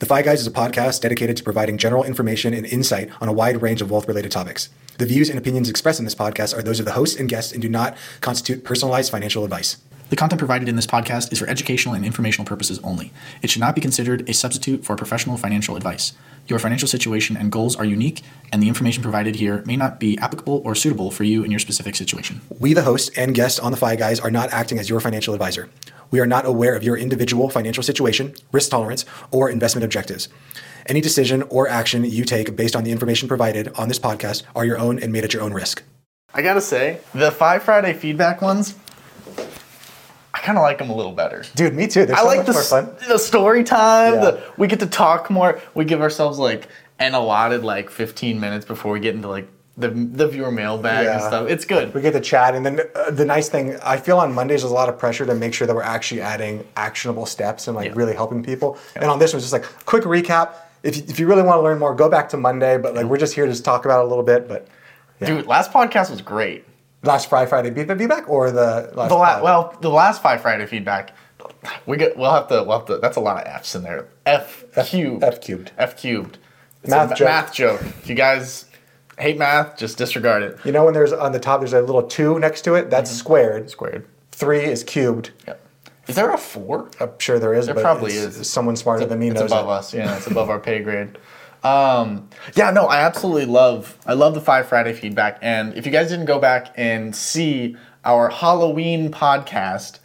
The Fi Guys is a podcast dedicated to providing general information and insight on a wide range of wealth related topics. The views and opinions expressed in this podcast are those of the hosts and guests and do not constitute personalized financial advice. The content provided in this podcast is for educational and informational purposes only. It should not be considered a substitute for professional financial advice. Your financial situation and goals are unique, and the information provided here may not be applicable or suitable for you in your specific situation. We, the host and guests on the Fi Guys, are not acting as your financial advisor. We are not aware of your individual financial situation, risk tolerance, or investment objectives. Any decision or action you take based on the information provided on this podcast are your own and made at your own risk. I gotta say, the Fi Friday feedback ones, I kind of like them a little better. Dude, me too. They're I so like the, more s- fun. the story time. Yeah. The, we get to talk more. We give ourselves like an allotted like 15 minutes before we get into like the the viewer mailbag and Yeah. stuff. It's good. We get to chat, and then uh, the nice thing I feel on Mondays there's a lot of pressure to make sure that we're actually adding actionable steps and like Yeah. really helping people. And on this one, it's just like quick recap. If you, if you really want to learn more, go back to Monday. But like we're just here to just talk about it a little bit. But Dude, last podcast was great. last Friday, Friday beat be back or the last The la- well, the last Fi Friday feedback, we get. We'll have to. We'll have to. That's a lot of F's in there. F cubed. F cubed. F cubed. It's Math a joke. Math joke. If you guys hate math, just disregard it. You know when there's on the top there's a little two next to it. That's Mm-hmm. squared. Squared. Three is cubed. Yep. Is there a four? I'm sure there is, There probably is. Someone smarter than me it's knows above it. us. Yeah, it's above our pay grade. Um, yeah, no, I absolutely love. I love the Fi Friday feedback. And if you guys didn't go back and see our Halloween podcast,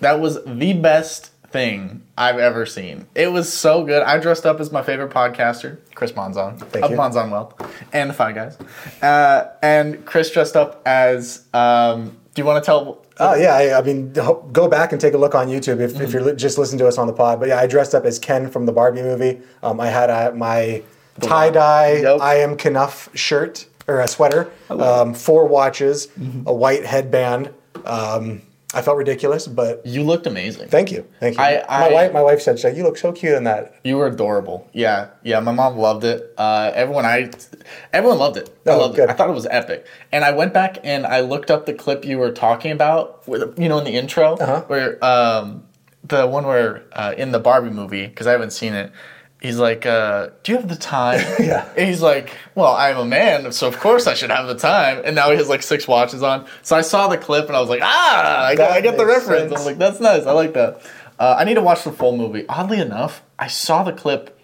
that was the best thing I've ever seen. It was so good. I dressed up as my favorite podcaster, Chris Monzon Thank of you. Monzon Wealth, and the Fi Guys. Uh, and Chris dressed up as. Um, do you want to tell? Oh yeah, I, I mean, go back and take a look on YouTube if, Mm-hmm. if you're li- just listening to us on the pod. But yeah, I dressed up as Ken from the Barbie movie. Um, I had uh, my tie dye Yep. I am Kenough shirt or a sweater, um, four watches, Mm-hmm. a white headband. Um, I felt ridiculous, but You looked amazing. thank you, thank you. I- my I- wife, my wife said, she's like, "You look so cute in that." You were adorable. Yeah, yeah. My mom loved it. Uh, everyone I, everyone loved it. I Oh, loved good. it. I thought it was epic. And I went back and I looked up the clip you were talking about. With you know in the intro Uh-huh. where um, the one where uh, in the Barbie movie because I haven't seen it. He's like, uh, "Do you have the time?" Yeah. And he's like, "Well, I'm a man, so of course I should have the time." And now he has like six watches on. So I saw the clip and I was like, "Ah, I, got, I get the reference." sense. I'm like, "That's nice. I like that." Uh, I need to watch the full movie. Oddly enough, I saw the clip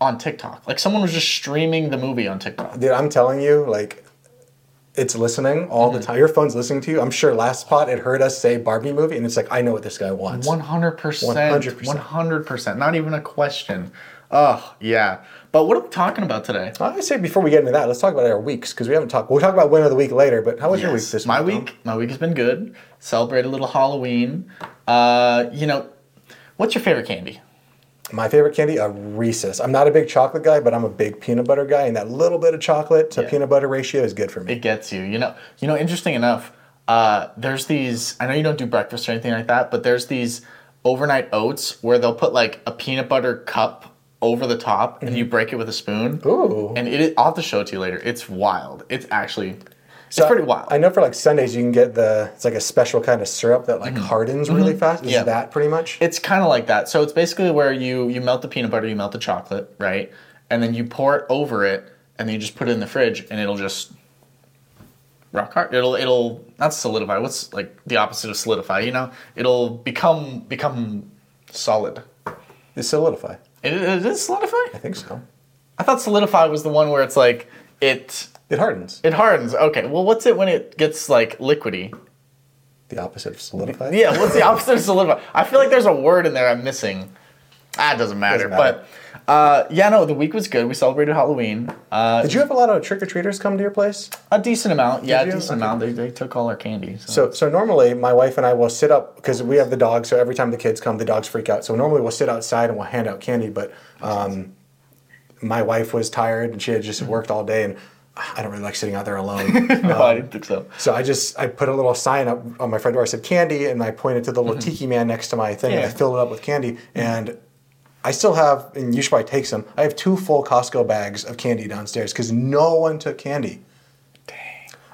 on TikTok. Like someone was just streaming the movie on TikTok. Dude, I'm telling you, like, it's listening all Mm-hmm. the time. Your phone's listening to you. I'm sure last spot it heard us say Barbie movie, and it's like, I know what this guy wants. One hundred percent. 100%. One hundred percent. Not even a question. Oh yeah. But what are we talking about today? I say before we get into that, let's talk about our weeks because we haven't talked. We'll talk about win of the week later. But how was your week this my week? week, my week has been good. Celebrate a little Halloween. Uh, you know, what's your favorite candy? My favorite candy, a Reese's. I'm not a big chocolate guy, but I'm a big peanut butter guy, and that little bit of chocolate to Yeah. peanut butter ratio is good for me. It gets you. You know. You know. Interesting enough. Uh, there's these. I know you don't do breakfast or anything like that, but there's these overnight oats where they'll put like a peanut butter cup over the top, and you break it with a spoon. Mm-hmm. Ooh. And it. I'll have to show it to you later. It's wild. It's actually. So it's pretty wild. I know for like sundaes you can get the it's like a special kind of syrup that like hardens really fast. Is Mm-hmm. Yeah. that pretty much? It's kind of like that. So it's basically where you you melt the peanut butter, you melt the chocolate, right? And then you pour it over it, and then you just put it in the fridge, and it'll just rock hard. It'll it'll not solidify. What's like the opposite of solidify? You know, it'll become become solid. It's solidify. It, it is solidify. I think so. I thought solidify was the one where it's like it It hardens. it hardens. Okay, well, what's it when it gets like liquidy? The opposite of solidify. Yeah, what's the opposite of solidify? I feel like there's a word in there I'm missing. Ah, it doesn't matter. Doesn't matter. But uh, yeah, no, the week was good. We celebrated Halloween. Uh, Did you have a lot of trick or treaters come to your place? a decent amount. Yeah, a you? decent Okay. amount. They, they took all our candy. So. So, so normally my wife and I will sit up because we have the dog. So every time the kids come, the dogs freak out. So normally we'll sit outside and we'll hand out candy. But um, my wife was tired and she had just worked all day, and I don't really like sitting out there alone. no, I didn't think so. so I just I put a little sign up on my front door. I said candy, and I pointed to the little tiki man next to my thing, and I Mm-hmm. Filled it up with candy. And I still have, and you should probably take some. I have two full Costco bags of candy downstairs because no one took candy. Dang.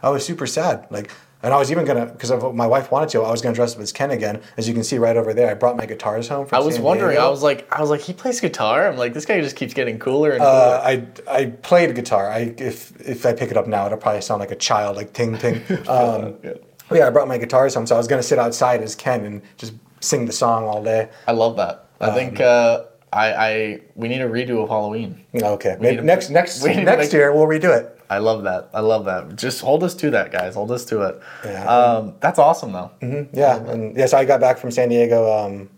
I was super sad. Like And I was even gonna, because my wife wanted to, I was gonna dress up as Ken again. As you can see right over there, I brought my guitars home. From I was San wondering. Diego. I was like, I was like, he plays guitar. I'm like, this guy just keeps getting cooler and cooler. Uh, I I played guitar. I if if I pick it up now, it'll probably sound like a child, like ting ting. Um, Yeah. yeah, I brought my guitars home, so I was gonna sit outside as Ken and just sing the song all day. I love that. I Um, think uh, I, I we need a redo of Halloween. Okay, maybe next next we need to next year we'll redo it. I love that. I love that. Just hold us to that, guys. Hold us to it. Yeah. Um, that's awesome, though. Yeah, and yes, I got back from San Diego um,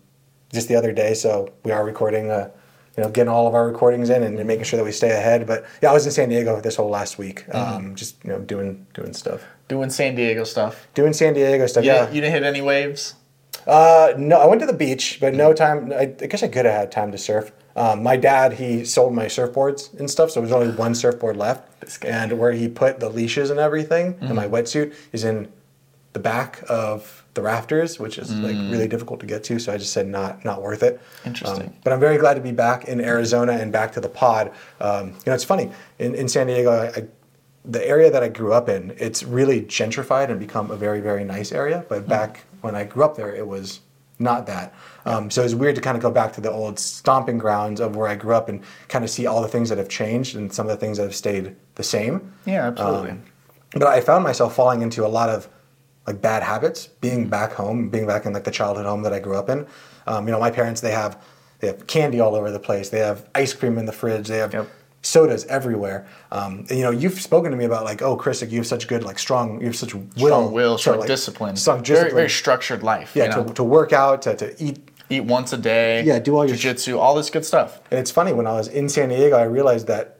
just the other day, so we are recording. Uh, you know, getting all of our recordings in and, making sure that we stay ahead. But yeah, I was in San Diego this whole last week, Mm-hmm. um, just you know, doing doing stuff, Doing San Diego stuff. doing San Diego stuff. Yeah. Yeah. You didn't hit any waves. Uh, no, I went to the beach, but no time. I, I guess I could have had time to surf. Um, my dad, he sold my surfboards and stuff, so there was only one surfboard left. And where he put the leashes and everything, and my wetsuit is in the back of the rafters, which is like really difficult to get to. So I just said not not worth it. Interesting. Um, but I'm very glad to be back in Arizona and back to the pod. Um, you know, it's funny in, in San Diego. I, I, the area that I grew up in, it's really gentrified and become a very very nice area. But back when I grew up there, it was not that. Um, so it's weird to kind of go back to the old stomping grounds of where I grew up and kind of see all the things that have changed and some of the things that have stayed the same. Yeah, absolutely. Um, but I found myself falling into a lot of like bad habits being back home, being back in like the childhood home that I grew up in. Um, you know, my parents they have they have candy all over the place. They have ice cream in the fridge. They have Yep. Sodas everywhere. Um, and, you know, you've spoken to me about like, oh, Chris, like, you have such good like strong, you have such will, Strong will, strong like, discipline. strong Very, discipline. very structured life. yeah, you know? to, to work out, to, to eat Eat once a day. Yeah, do all your- jiu-jitsu, all this good stuff. And it's funny when I was in San Diego, I realized that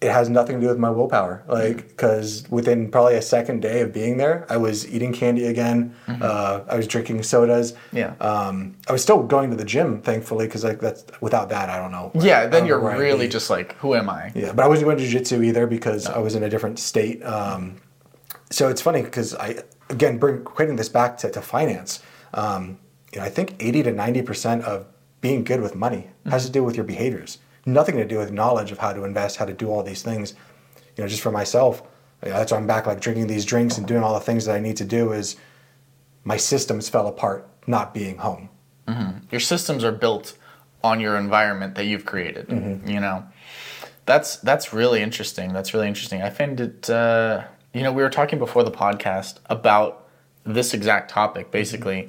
it has nothing to do with my willpower. Like, because within probably a second day of being there, I was eating candy again. Uh, I was drinking sodas. Yeah. Um, I was still going to the gym, thankfully, because like that's without that, I don't know. Yeah, then you're really just like, who am I? Yeah, but I wasn't going to jiu-jitsu either because I was in a different state. Um, so it's funny because I again bring equating this back to, to finance. Um, you know, I think eighty to ninety percent of being good with money has to do with your behaviors. Nothing to do with knowledge of how to invest, how to do all these things. You know, just for myself, you know, that's why I'm back like drinking these drinks and doing all the things that I need to do. Is my systems fell apart not being home. your systems are built on your environment that you've created Mm-hmm. you know that's that's really interesting that's really interesting i find it uh, you know we were talking before the podcast about this exact topic basically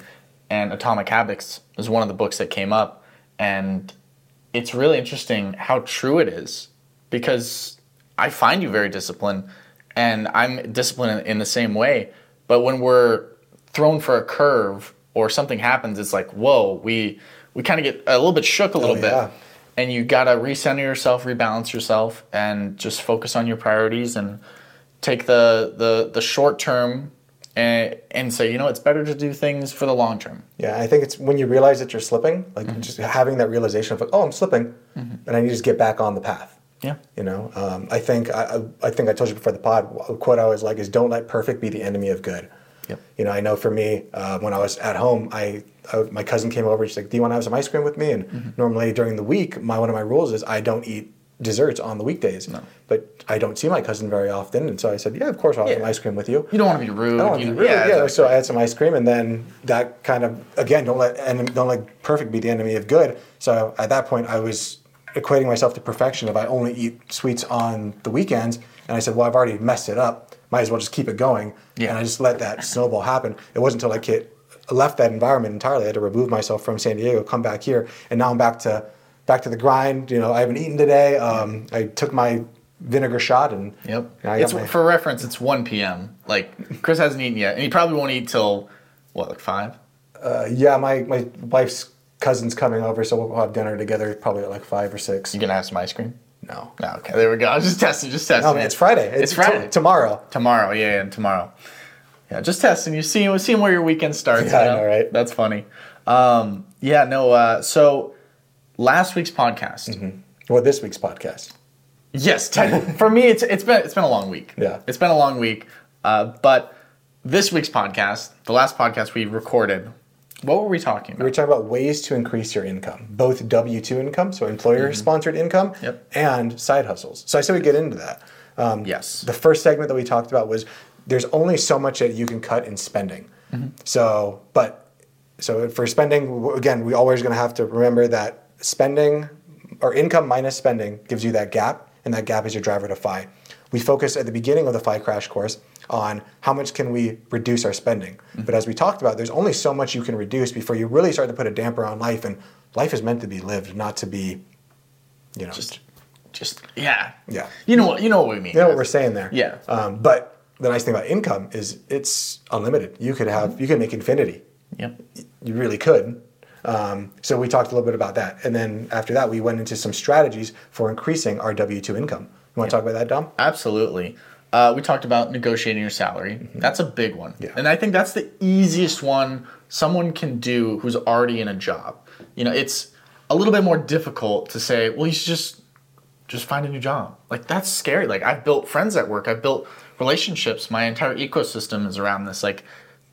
and atomic habits is one of the books that came up and it's really interesting how true it is because i find you very disciplined and i'm disciplined in the same way but when we're thrown for a curve or something happens it's like whoa we we kind of get a little bit shook a little Oh, yeah. bit and you gotta recenter yourself rebalance yourself and just focus on your priorities and take the the, the short term and, and say you know it's better to do things for the long term Yeah, I think it's when you realize that you're slipping, like Mm-hmm. just having that realization of like, oh, I'm slipping, and I need to just get back on the path. yeah You know, um, I think I, I I think I told you before the pod. A quote I always like is, "Don't let perfect be the enemy of good." Yep. You know, I know for me, uh, when I was at home, I, I my cousin came over. She's like, "Do you want to have some ice cream with me?" And Mm-hmm. normally during the week, my one of my rules is I don't eat desserts on the weekdays. No. But I don't see my cousin very often, and so I said, "Yeah, of course I'll have Yeah. some ice cream with you." you don't want to be rude I don't want to be rude. Yeah, exactly. so I had some ice cream, and then that kind of again don't let and don't let perfect be the enemy of good. So at that point, I was equating myself to perfection. If I only eat sweets on the weekends, and I said, well, I've already messed it up. Might as well just keep it going. Yeah. And I just let that snowball happen. It wasn't until I hit, left that environment entirely. I had to remove myself from San Diego, come back here, and now I'm back to back to the grind. You know, I haven't eaten today. Um, I took my vinegar shot, and Yep. I It's my- for reference. It's one p.m. Like Chris hasn't eaten yet, and he probably won't eat till what, like five? Uh, yeah, my, my wife's cousin's coming over, so we'll have dinner together probably at like five or six. You gonna have some ice cream? No. No. Okay, there we go. I was just testing. Just testing. No, man, it's Friday. It's, Friday. t- tomorrow. Tomorrow, yeah, yeah, tomorrow. Yeah, just testing. You see, seeing where your weekend starts. Yeah, know, right? That's funny. Um, yeah, no. Uh, so last week's podcast. Mm-hmm. Well, this week's podcast. Yes, for me, it's it's been it's been a long week. Yeah. it's been a long week. Uh, but this week's podcast, the last podcast we recorded, what were we talking about? We were talking about ways to increase your income, both W 2 income, so employer sponsored income, Mm-hmm. Yep. and side hustles. So I said we get into that. Um, Yes. The first segment that we talked about was there's only so much that you can cut in spending. So, but so for spending, again, we always going to have to remember that spending or income minus spending gives you that gap, and that gap is your driver to FI. We focus at the beginning of the FI crash course on how much can we reduce our spending. But as we talked about, there's only so much you can reduce before you really start to put a damper on life, and life is meant to be lived, not to be, you know, Just, just yeah, Yeah. You know what? You know what we mean. you know what we're saying there. Yeah. Um, but the nice thing about income is it's unlimited. You could have you can make infinity. Yep. You really could. Um, so we talked a little bit about that, and then after that, we went into some strategies for increasing our W two income. You want to talk about that, Dom? Absolutely. Uh, we talked about negotiating your salary. That's a big one. Mm-hmm. Yeah. And I think that's the easiest one someone can do who's already in a job. You know, it's a little bit more difficult to say, well, you should just just find a new job. Like that's scary. Like I've built friends at work. I've built relationships. My entire ecosystem is around this. Like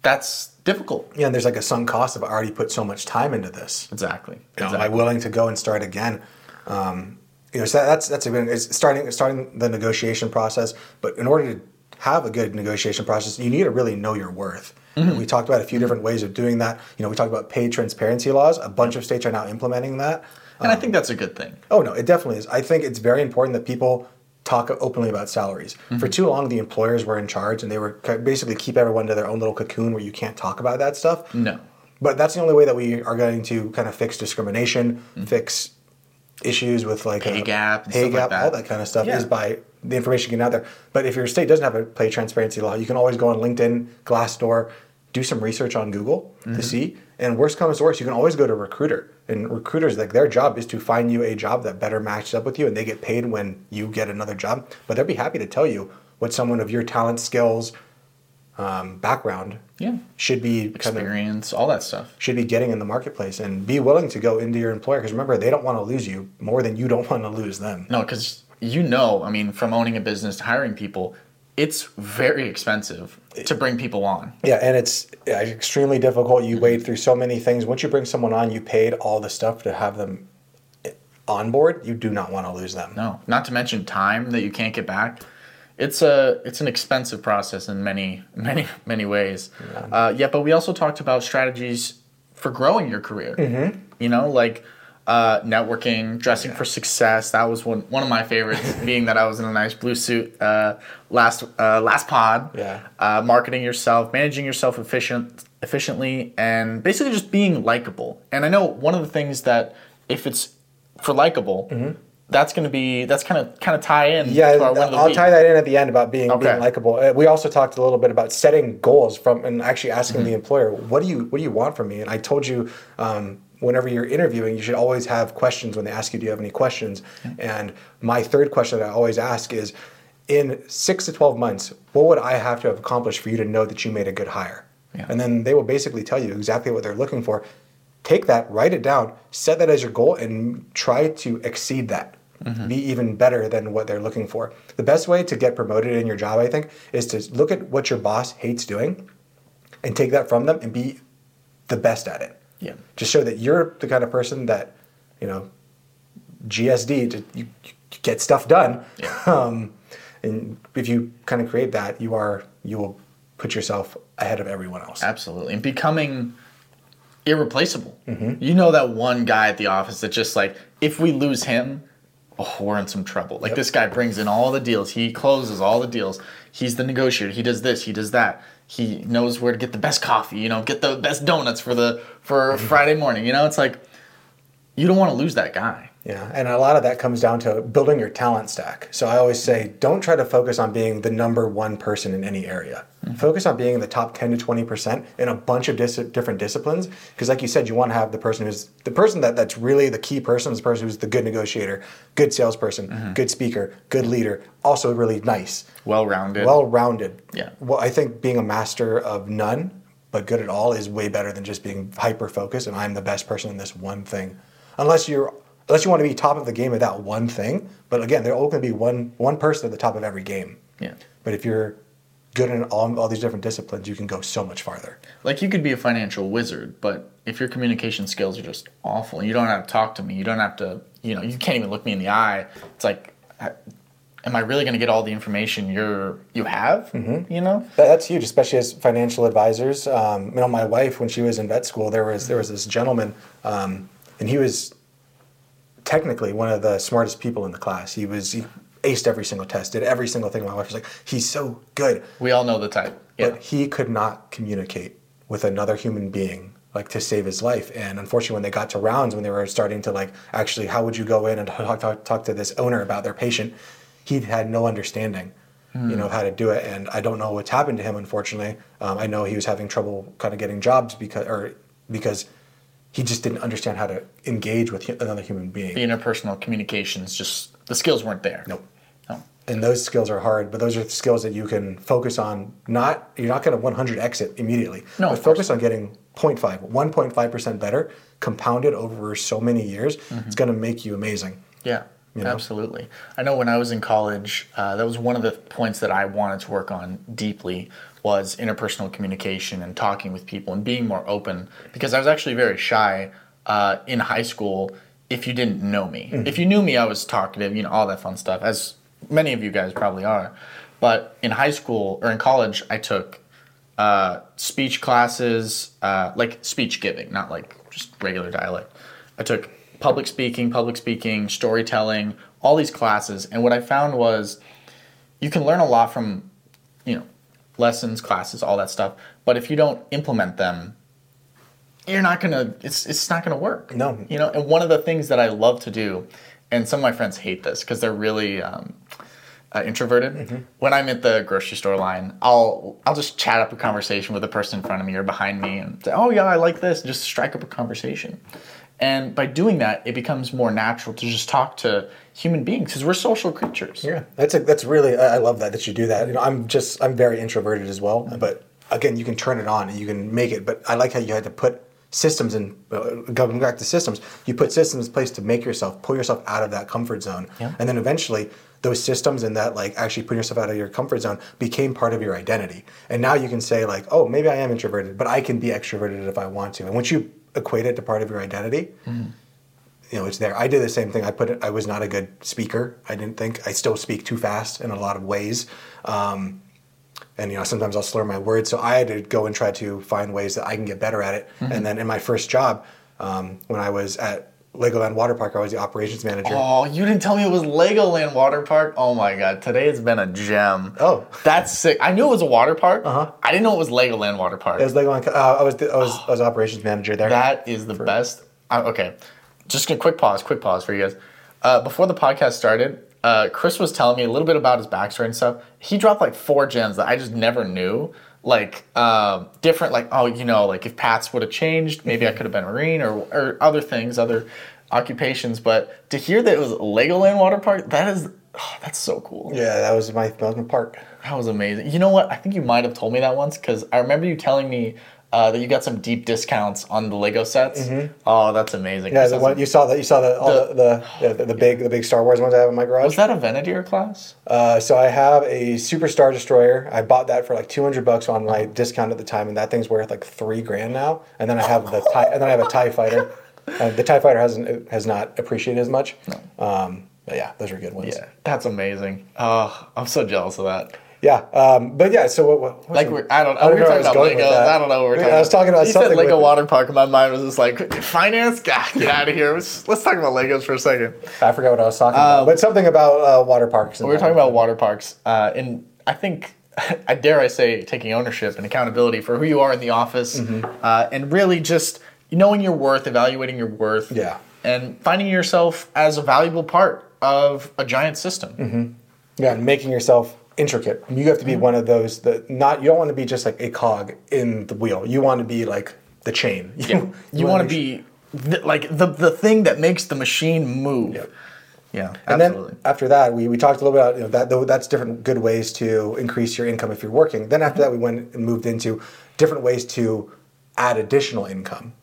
that's difficult. Yeah, and there's like a sunk cost of I already put so much time into this. Exactly. You know, am I willing to go and start again? Um, you know, so that's that's a good. It's starting starting the negotiation process. But in order to have a good negotiation process, you need to really know your worth. Mm-hmm. And we talked about a few different ways of doing that. You know, we talked about paid transparency laws. A bunch of states are now implementing that. And I think that's a good thing. Oh no, it definitely is. I think it's very important that people talk openly about salaries. Mm-hmm. For too long, the employers were in charge, and they were basically keep everyone to their own little cocoon where you can't talk about that stuff. No. But that's the only way that we are going to kind of fix discrimination, fix issues with like Mm-hmm. Pay uh, gap pay stuff like gap, that. all that kind of stuff Yeah. is by the information getting out there. But if your state doesn't have a pay transparency law, you can always go on LinkedIn, Glassdoor, do some research on Google Mm-hmm. to see. And worst comes to worst, you can always go to recruiter. And recruiters, like their job is to find you a job that better matches up with you, and they get paid when you get another job. But they'll be happy to tell you what someone of your talent, skills, um, background Yeah. should be kind of Experience, all that stuff. should be getting in the marketplace and be willing to go into your employer because remember they don't want to lose you more than you don't want to lose them No, because you know, I mean, from owning a business to hiring people, it's very expensive to bring people on. yeah and it's extremely difficult you wade through so many things once you bring someone on you paid all the stuff to have them on board you do not want to lose them No, not to mention time that you can't get back. It's a it's an expensive process in many many many ways. Yeah, uh, yeah but we also talked about strategies for growing your career. Mm-hmm. You know, like uh, networking, dressing for success. That was one one of my favorites. being that I was in a nice blue suit uh, last uh, last pod. Yeah. Uh, marketing yourself, managing yourself efficient efficiently, and basically just being likable. And I know one of the things that if it's for likable. That's gonna be that's kind of kind of tie in. yeah to our win of i'll week. tie that in at the end about being, Okay. being likable Uh, we also talked a little bit about setting goals from and actually asking Mm-hmm. the employer what do you what do you want from me and i told you um, whenever you're interviewing you should always have questions when they ask you do you have any questions? And my third question that i always ask is in six to 12 months what would i have to have accomplished for you to know that you made a good hire? Yeah. and then they will basically tell you exactly what they're looking for. Take that write it down set that as your goal and try to exceed that. Mm-hmm. Be even better than what they're looking for. The best way to get promoted in your job i think is to look at what your boss hates doing and take that from them and be the best at it Yeah. just show that you're the kind of person that you know gsd to, you, you get stuff done Yeah. um, and if you kind of create that you are you will put yourself ahead of everyone else Absolutely. And becoming irreplaceable. Mm-hmm. You know that one guy at the office that just like, if we lose him, oh, we're in some trouble. Like Yep. this guy brings in all the deals. He closes all the deals. He's the negotiator. He does this. He does that. He knows where to get the best coffee. You know, get the best donuts for the for. Friday morning. You know, it's like you don't want to lose that guy. Yeah, and a lot of that comes down to building your talent stack. So I always say, don't try to focus on being the number one person in any area. Mm-hmm. Focus on being in the top 10 to 20% in a bunch of dis- different disciplines. Because, like you said, you want to have the person who's the person that, that's really the key person, is the person who's the good negotiator, good salesperson, mm-hmm. good speaker, good leader, also really nice, Well rounded. well rounded. Yeah. Well, I think being a master of none, but good at all, is way better than just being hyper focused and I'm the best person in this one thing. Unless you're unless you want to be top of the game at that one thing. But again, there only going to be one one person at the top of every game. Yeah. But if you're good in all, all these different disciplines, you can go so much farther. Like you could be a financial wizard, but if your communication skills are just awful, you don't have to talk to me. You don't have to, you know, you can't even look me in the eye. It's like, I- am I really going to get all the information you're you have? Mm-hmm. You know, That- That's huge, especially as financial advisors. Um, you know, my wife, when she was in vet school, there was there was this gentleman, um, and he was technically one of the smartest people in the class. He was he aced every single test, did every single thing. My wife was like, he's so good, we all know the type. Yeah, but he could not communicate with another human being like to save his life. And unfortunately, when they got to rounds, when they were starting to like actually, how would you go in and talk, talk, talk to this owner about their patient? He had no understanding, you know, of how to do it. And I don't know what's happened to him. Unfortunately, um, I know he was having trouble kind of getting jobs because or because he just didn't understand how to engage with another human being. the interpersonal communications just the skills weren't there. Nope. No. and those skills are hard but those are skills that you can focus on not you're not going to 100 exit immediately No, but of course. focus on getting 0.5 1.5% better compounded over so many years Mm-hmm. it's going to make you amazing Yeah, You know? absolutely. I know when I was in college, uh, that was one of the points that I wanted to work on deeply was interpersonal communication and talking with people and being more open because I was actually very shy uh, in high school. If you didn't know me, Mm. if you knew me, I was talkative, you know, all that fun stuff, as many of you guys probably are. But in high school or in college, I took uh, speech classes, uh, like speech giving, not like just regular dialect. I took public speaking, public speaking, storytelling, all these classes, and what I found was you can learn a lot from, you know, lessons, classes, all that stuff. But if you don't implement them, you're not gonna. It's it's not gonna work. No. You know, and one of the things that I love to do, and some of my friends hate this because they're really. Um, uh, introverted. Mm-hmm. When I'm at the grocery store line, I'll I'll just chat up a conversation with the person in front of me or behind me and say, "Oh yeah, I like this." Just strike up a conversation. And by doing that, it becomes more natural to just talk to human beings because we're social creatures. yeah that's a, that's really I love that that you do that. You know i'm just i'm very introverted as well but again you can turn it on and you can make it but i like how you had to put systems and uh, going back to systems you put systems in place to make yourself pull yourself out of that comfort zone. Yeah. and then eventually those systems and that like actually putting yourself out of your comfort zone became part of your identity. And now you can say like oh maybe i am introverted but i can be extroverted if i want to. And once you equate it to part of your identity. You know it's there. I did the same thing. I put it i was not a good speaker. I didn't think. I still speak too fast in a lot of ways. Um, and you know sometimes i'll slur my words. So i had to go and try to find ways that i can get better at it. And then in my first job um, when i was at legoland water park i was the operations manager Oh, you didn't tell me it was Legoland Water Park. Oh my god, today has been a gem. Oh. that's sick. I knew it was a water park. Uh-huh. I didn't know it was Legoland Water Park. it was legoland uh, i was the, I was I was operations manager there That is the best. Uh, okay, just a quick pause. Quick pause for you guys. Uh, before the podcast started, uh, Chris was telling me a little bit about his backstory and stuff. He dropped like four gems that I just never knew. Like um, different, like oh, you know, like if paths would have changed, maybe I could have been a marine or or other things, other occupations. But to hear that it was Legoland Water Park, that is, oh, that's so cool. yeah that was my Legoland park That was amazing. You know what? I think you might have told me that once because I remember you telling me uh, that you got some deep discounts on the Lego sets. Oh, that's amazing. Mm-hmm. yeah the one you saw that you saw the all the, the, yeah, the, the big the big star wars ones i have in my garage was that a Venator class? Uh, so I have a Superstar Destroyer. I bought that for like 200 bucks on my discount at the time, and that thing's worth like three grand now. And then I have the tie, and then I have a Tie Fighter. Uh, the Tie Fighter hasn't has not appreciated as much. Um, but yeah, those are good ones. Yeah, that's amazing. Oh, I'm so jealous of that. Yeah. Um, but yeah. So what? what Like we're, I don't, I don't we know were talking was about. I don't know what we're talking. I was talking about you something said Lego water park, and my mind was just like finance. God, get out of here. Let's, let's talk about Legos for a second. I forgot what I was talking about. But something about uh, water parks. Um, We were talking about water parks, uh, and I think, I dare I say, taking ownership and accountability for who you are in the office, Mm-hmm. uh, and really just knowing your worth, evaluating your worth, Yeah. and finding yourself as a valuable part of a giant system. Mm-hmm. Yeah, and making yourself intricate. You have to Mm-hmm. be one of those that not. You don't want to be just like a cog in the wheel. You want to be like the chain. Yeah. You, want to be th- like the the thing that makes the machine move. Yep. Yeah, And absolutely. then after that, we, we talked a little bit about you know, that. Though that's different good ways to increase your income if you're working. Then after that, we went and moved into different ways to add additional income.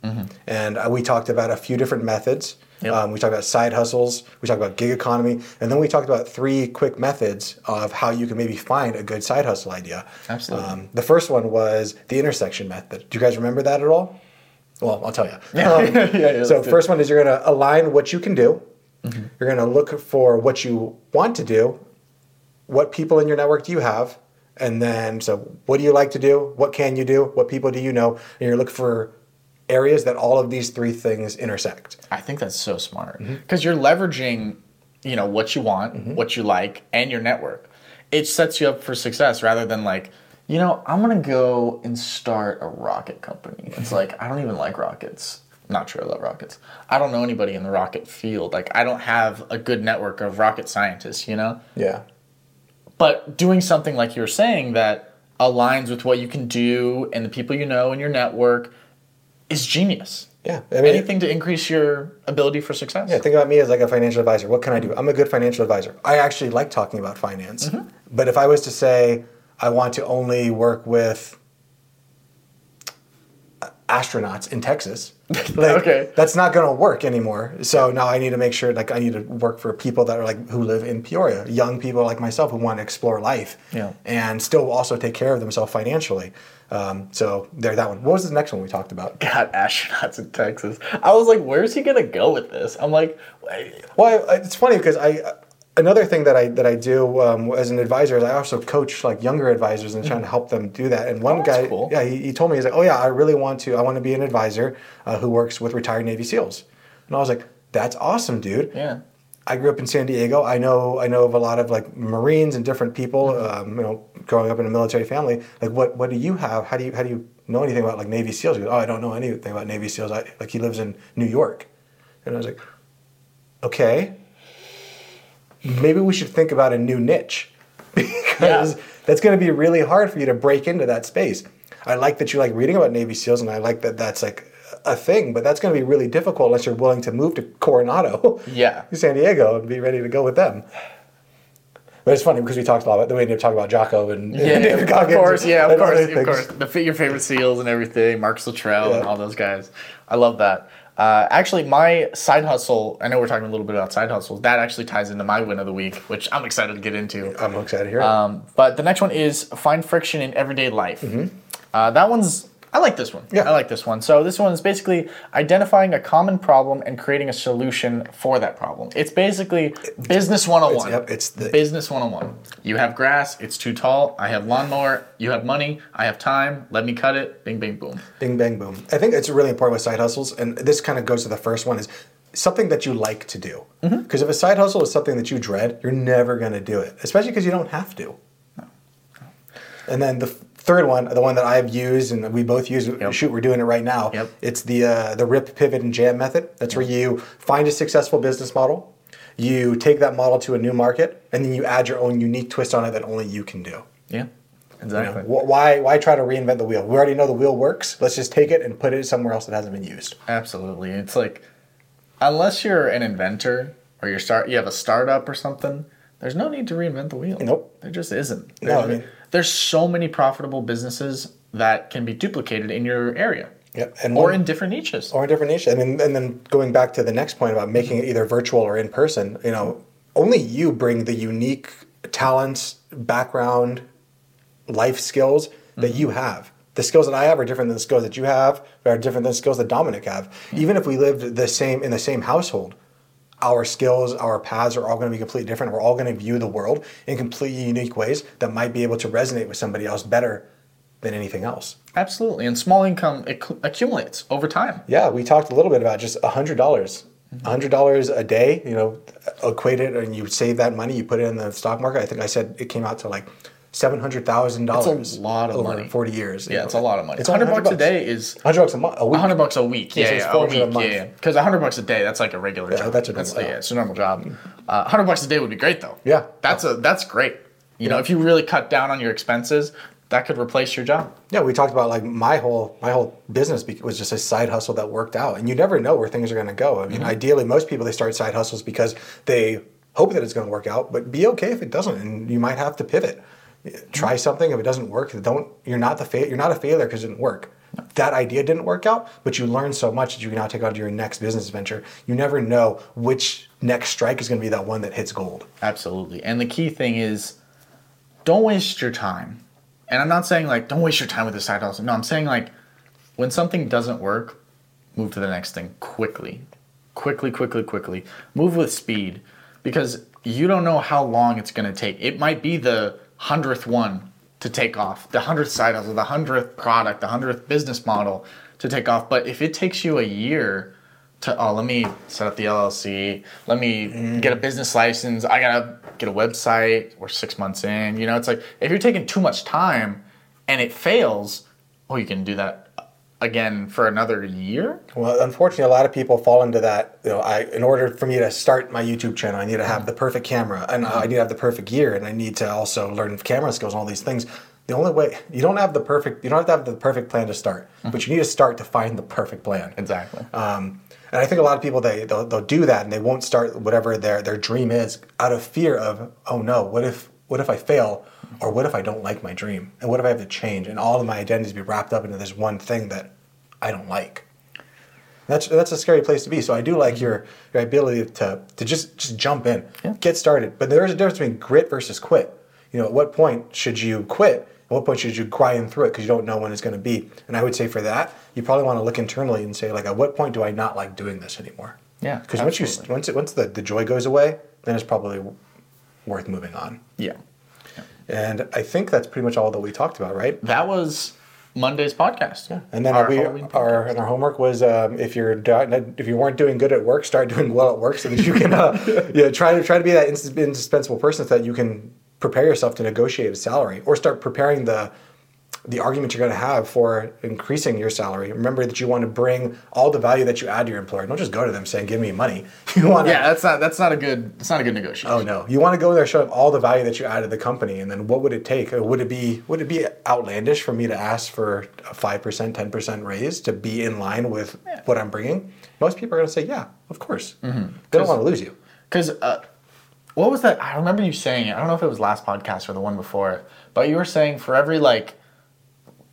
And uh, we talked about a few different methods. Yep. Um, we talked about side hustles. We talked about gig economy, and then we talked about three quick methods of how you can maybe find a good side hustle idea. Absolutely. Um, the first one was the intersection method. Do you guys remember that at all? Well, I'll tell you. Yeah. Um, Yeah, yeah, so first one is you're going to align what you can do. Mm-hmm. You're going to look for what you want to do, what people in your network do you have? And then, so what do you like to do? What can you do? What people do you know? And you're looking for areas that all of these three things intersect. I think that's so smart mm-hmm. because you're leveraging, you know, what you want, mm-hmm. what you like, and your network. It sets you up for success rather than like, you know, I'm gonna go and start a rocket company. It's like I don't even like rockets. Not sure I love rockets. I don't know anybody in the rocket field. Like I don't have a good network of rocket scientists. You know, Yeah. but doing something like you're saying that aligns with what you can do and the people you know in your network is genius. Yeah. I mean, Anything to increase your ability for success. Yeah, think about me as like a financial advisor. What can I do? I'm a good financial advisor. I actually like talking about finance. Mm-hmm. But if I was to say I want to only work with astronauts in Texas, like, Okay. that's not going to work anymore. So now I need to make sure like I need to work for people that are like who live in Peoria, young people like myself who want to explore life Yeah. and still also take care of themselves financially. Um, so there, that one. What was the next one we talked about? got astronauts in Texas. I was like, where's he gonna go with this? I'm like, wait, Well, I, it's funny because I another thing that I that I do um, as an advisor is I also coach like younger advisors and trying to help them do that. And one Oh, guy, cool. yeah, he, he told me he's like, oh yeah, I really want to. I want to be an advisor uh, who works with retired Navy SEALs. And I was like, that's awesome, dude. yeah, I grew up in San Diego. I know I know of a lot of like Marines and different people. Mm-hmm. Um, you know, growing up in a military family. Like, what what do you have? How do you how do you know anything about like Navy SEALs? He goes, oh, I don't know anything about Navy SEAls. I, like he lives in New York, and I was like, okay, maybe we should think about a new niche because Yeah. that's going to be really hard for you to break into that space. I like that you like reading about Navy SEAls, and I like that that's like a thing, but that's going to be really difficult unless you're willing to move to Coronado, Yeah. San Diego, and be ready to go with them. But it's funny because we talked a lot about the way we talked about Jocko and, yeah, and David of Goggins course, yeah, of course, of course. The your favorite seals and everything, Mark Luttrell and all those guys. I love that. Uh, actually, my side hustle. I know we're talking a little bit about side hustles. That actually ties into my win of the week, which I'm excited to get into. I'm excited to hear it. Um, but the next one is find friction in everyday life. Uh, that one's I like this one. Mm-hmm. Yeah. I like this one. So this one is basically identifying a common problem and creating a solution for that problem. It's basically business 101. yep, it's the- business 101. You have grass, it's too tall. I have lawnmower, you have money, I have time, let me cut it. Bing bing boom. Bing, bang, boom. I think it's really important with side hustles, and this kind of goes to the first one is something that you like to do. Mm-hmm. Because if a side hustle is something that you dread, you're never going to do it, especially because you don't have to. And then the third one, the one that I've used and we both use, shoot, we're doing it right now. Yep. It's the uh, the rip, pivot, and jam method. That's where you find a successful business model, you take that model to a new market, and then you add your own unique twist on it that only you can do. Yeah. You Exactly. know, wh- why why try to reinvent the wheel? We already know the wheel works. Let's just take it and put it somewhere else that hasn't been used. Absolutely. It's like unless you're an inventor or you're start you have a startup or something, there's no need to reinvent the wheel. Nope. There just isn't. No, I mean- there's so many profitable businesses that can be duplicated in your area. Yep, and or one- in different niches. or a different niche. And then, and then going back to the next point about making it either virtual or in person, you know, only you bring the unique talents, background, life skills that mm-hmm. you have. The skills that I have are different than the skills that you have, they are different than the skills that Dominic have. Mm-hmm. Even if we lived the same in the same household, our skills, our paths are all going to be completely different. We're all going to view the world in completely unique ways that might be able to resonate with somebody else better than anything else. Absolutely. And small income acc- accumulates over time. Yeah, we talked a little bit about just hundred dollars. hundred dollars a day, you know, equate it and you save that money, you put it in the stock market. I think I said it came out to like seven hundred thousand dollars. It's a lot of over money. forty years. Yeah, it's a lot of money. It's 100 bucks a day is Hundred bucks a month. A week. 100 bucks a week. Yeah, Yeah, yeah, a week. a. Yeah, because 100 bucks a day, that's like a regular Yeah, job. that's a normal yeah, job. it's a normal job. Uh, 100 bucks a day would be great though. Yeah. That's a that's great. You know, if you really cut down on your expenses, that could replace your job. Yeah, we talked about like my whole my whole business was just a side hustle that worked out, and you never know where things are going to go. I mean, Mm-hmm. ideally, most people they start side hustles because they hope that it's going to work out, but be okay if it doesn't, and you might have to pivot. Try something. If it doesn't work, don't. You're not the fa- you're not a failure because it didn't work. That idea didn't work out, but you learned so much that you can now take on to your next business venture. You never know which next strike is going to be that one that hits gold. Absolutely. And the key thing is don't waste your time. And I'm not saying like don't waste your time with this side hustle. No, I'm saying like when something doesn't work, move to the next thing quickly. Quickly, quickly, quickly. Move with speed. Because you don't know how long it's going to take. It might be the hundredth one to take off, the hundredth side hustle, the hundredth product, the hundredth business model to take off. But if it takes you a year to, oh, let me set up the LLC, let me mm-hmm. get a business license, I gotta get a website. We're six months in. You know, it's like if you're taking too much time and it fails, oh, you can do that again for another year. Well, unfortunately, a lot of people fall into that. You know, I in order for me to start my YouTube channel, I need to have the perfect camera, and I need to have the perfect gear, and I need to also learn camera skills and all these things. The only way you don't have the perfect, you don't have to have the perfect plan to start, but you need to start to find the perfect plan. Exactly. Um, and I think a lot of people they they'll, they'll do that and they won't start whatever their their dream is out of fear of oh no what if what if I fail or what if I don't like my dream and what if I have to change and all of my identities be wrapped up into this one thing that I don't like. That's that's a scary place to be. So I do like mm-hmm. your your ability to to just just jump in, Yeah. get started. But there is a difference between grit versus quit. You know, at what point should you quit? At what point should you grind through it because you don't know when it's going to be? And I would say for that, you probably want to look internally and say like, at what point do I not like doing this anymore? Yeah, Because once you once it, once the, the joy goes away, then it's probably worth moving on. Yeah. And I think that's pretty much all that we talked about, right? That was Monday's podcast. Yeah. And then Our we, our and our homework was um, if you're if you weren't doing good at work, start doing well at work so that you can uh, yeah try to try to be that indispensable person so that you can prepare yourself to negotiate a salary or start preparing the the argument you're going to have for increasing your salary. Remember that you want to bring all the value that you add to your employer. Don't just go to them saying "Give me money." You want to Yeah, that's not that's not a good that's not a good negotiation. Oh no! You want to go there, show them all the value that you add to the company, and then what would it take? Uh, Would it be would it be outlandish for me to ask for a five percent, ten percent raise to be in line with what I'm bringing? Most people are going to say, "Yeah, of course." Mm-hmm. They don't want to lose you. Because uh, what was that? I remember you saying it. I don't know if it was last podcast or the one before, but you were saying for every like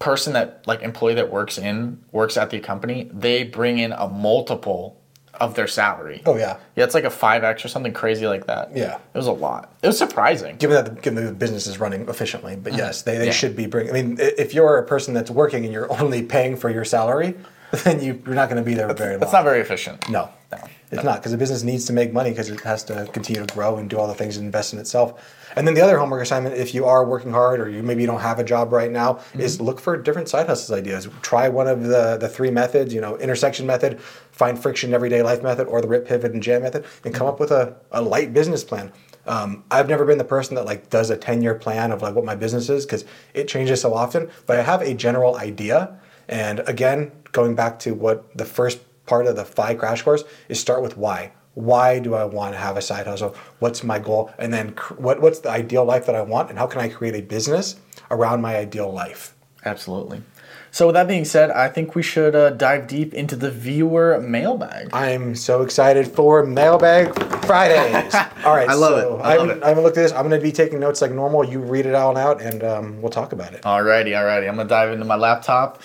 person that like employee that works in works at the company, they bring in a multiple of their salary. Oh yeah. Yeah, it's like a five x or something crazy like that. Yeah. it was a lot. It was surprising. Given that the, given the business is running efficiently, but yes, they, they Mm-hmm. Yeah. should be bringing. I mean, if you're a person that's working and you're only paying for your salary, then you, you're not going to be there very long. That's not very efficient. No, No. it's not because the business needs to make money because it has to continue to grow and do all the things and invest in itself. And then the other homework assignment, if you are working hard or you maybe you don't have a job right now, is look for different side hustles ideas. Try one of the the three methods, you know, intersection method, find friction everyday life method, or the rip pivot and jam method, and come up with a, a light business plan. Um, I've never been the person that like does a 10 year plan of like what my business is because it changes so often, but I have a general idea. And again, going back to what the first part of the FI crash course is start with why. Why do I want to have a side hustle? What's my goal? And then what, what's the ideal life that I want? And how can I create a business around my ideal life? Absolutely. So with that being said, I think we should uh, dive deep into the viewer mailbag. I'm so excited for Mailbag Fridays. All right, I love so it. I love haven't- it. I haven't looked at this. I'm going to be taking notes like normal. You read it all out, and um, we'll talk about it. Alrighty, alrighty. I'm gonna dive into my laptop.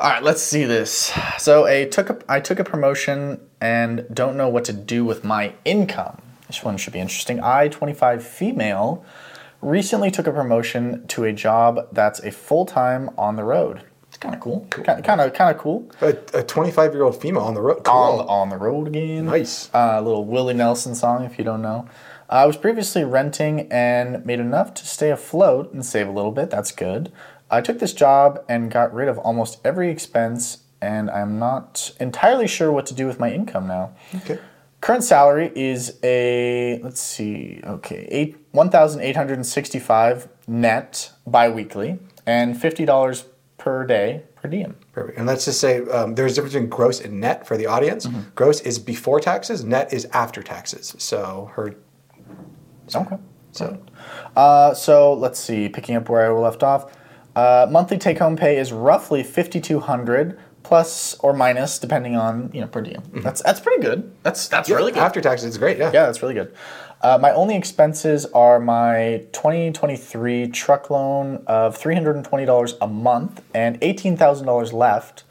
All right, let's see this. So, a took a, I took a promotion and don't know what to do with my income. This one should be interesting. I, 25 female, recently took a promotion to a job that's a full time on the road. It's kind of cool. Kind of, kind of cool. A 25 year old female on the road. Cool. On, on the road again. Nice. Uh, a little Willie Nelson song, if you don't know. I was previously renting and made enough to stay afloat and save a little bit. That's good. I took this job and got rid of almost every expense, and I'm not entirely sure what to do with my income now. Okay. Current salary is a let's see, okay, eight one thousand eight hundred and sixty-five net biweekly, and fifty dollars per day per diem. Perfect. And let's just say um, there's a difference between gross and net for the audience. Mm-hmm. Gross is before taxes, net is after taxes. So her. Okay. So Uh, so let's see, picking up where I left off. Uh, monthly take-home pay is roughly fifty-two hundred plus or minus, depending on you know per diem. That's that's pretty good. That's that's really good. after taxes, it's great. Yeah. yeah, that's really good. Uh, my only expenses are my 2023 truck loan of $320 a month and $18,000 left.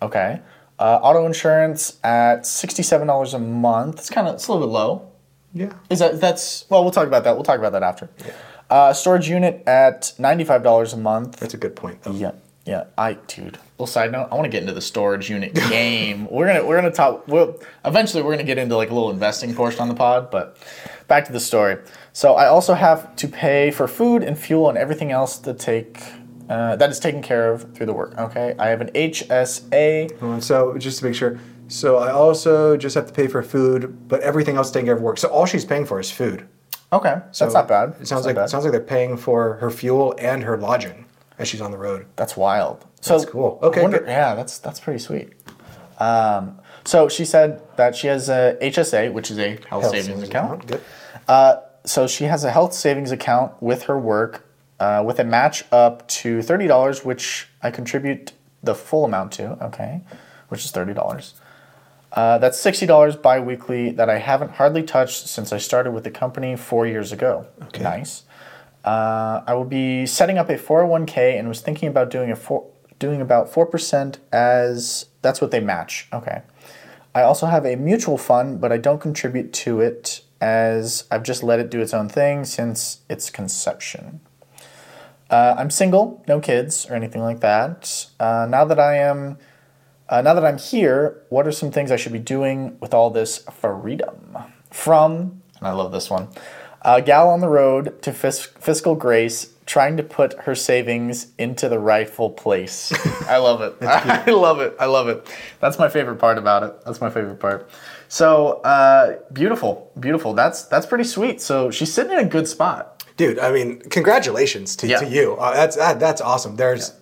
Okay. Uh, auto insurance at $67 a month. It's kind of it's a little bit low. Yeah. Is that that's well? We'll talk about that. We'll talk about that after. Uh, storage unit at ninety five dollars a month. That's a good point. Though. Yeah, Yeah, I dude. Little side note, I want to get into the storage unit game. we're gonna we're gonna talk. Well, eventually we're gonna get into like a little investing portion on the pod. But back to the story. So I also have to pay for food and fuel and everything else to take uh, that is taken care of through the work. Okay, I have an HSA. On, So just to make sure, so I also just have to pay for food, but everything else taken care of work. So all she's paying for is food. Okay, So that's not bad. It sounds That's like it sounds like they're paying for her fuel and her lodging as she's on the road. That's wild. So That's cool. Okay, wonder- yeah, that's that's pretty sweet. Um, so she said that she has a HSA, which is a health, Health savings, account. Good. Uh, so she has a health savings account with her work uh, with a match up to thirty dollars, which I contribute the full amount to. Okay, which is thirty dollars. Uh, that's sixty dollars biweekly that I haven't hardly touched since I started with the company four years ago. Okay. Nice. Uh, I will be setting up a four hundred one k and was thinking about doing a four, doing about four percent as that's what they match. Okay. I also have a mutual fund, but I don't contribute to it as I've just let it do its own thing since its conception. Uh, I'm single, no kids or anything like that. Uh, now that I am, uh, now that I'm here, what are some things I should be doing with all this freedom? From, and I love this one, a gal on the road to fis- fiscal grace, trying to put her savings into the rightful place. I love it. I love it. I love it. That's my favorite part about it. That's my favorite part. So uh, beautiful, beautiful. That's that's pretty sweet. So she's sitting in a good spot. Dude, I mean, congratulations to, Yeah. to you. Uh, that's that, that's awesome. There's y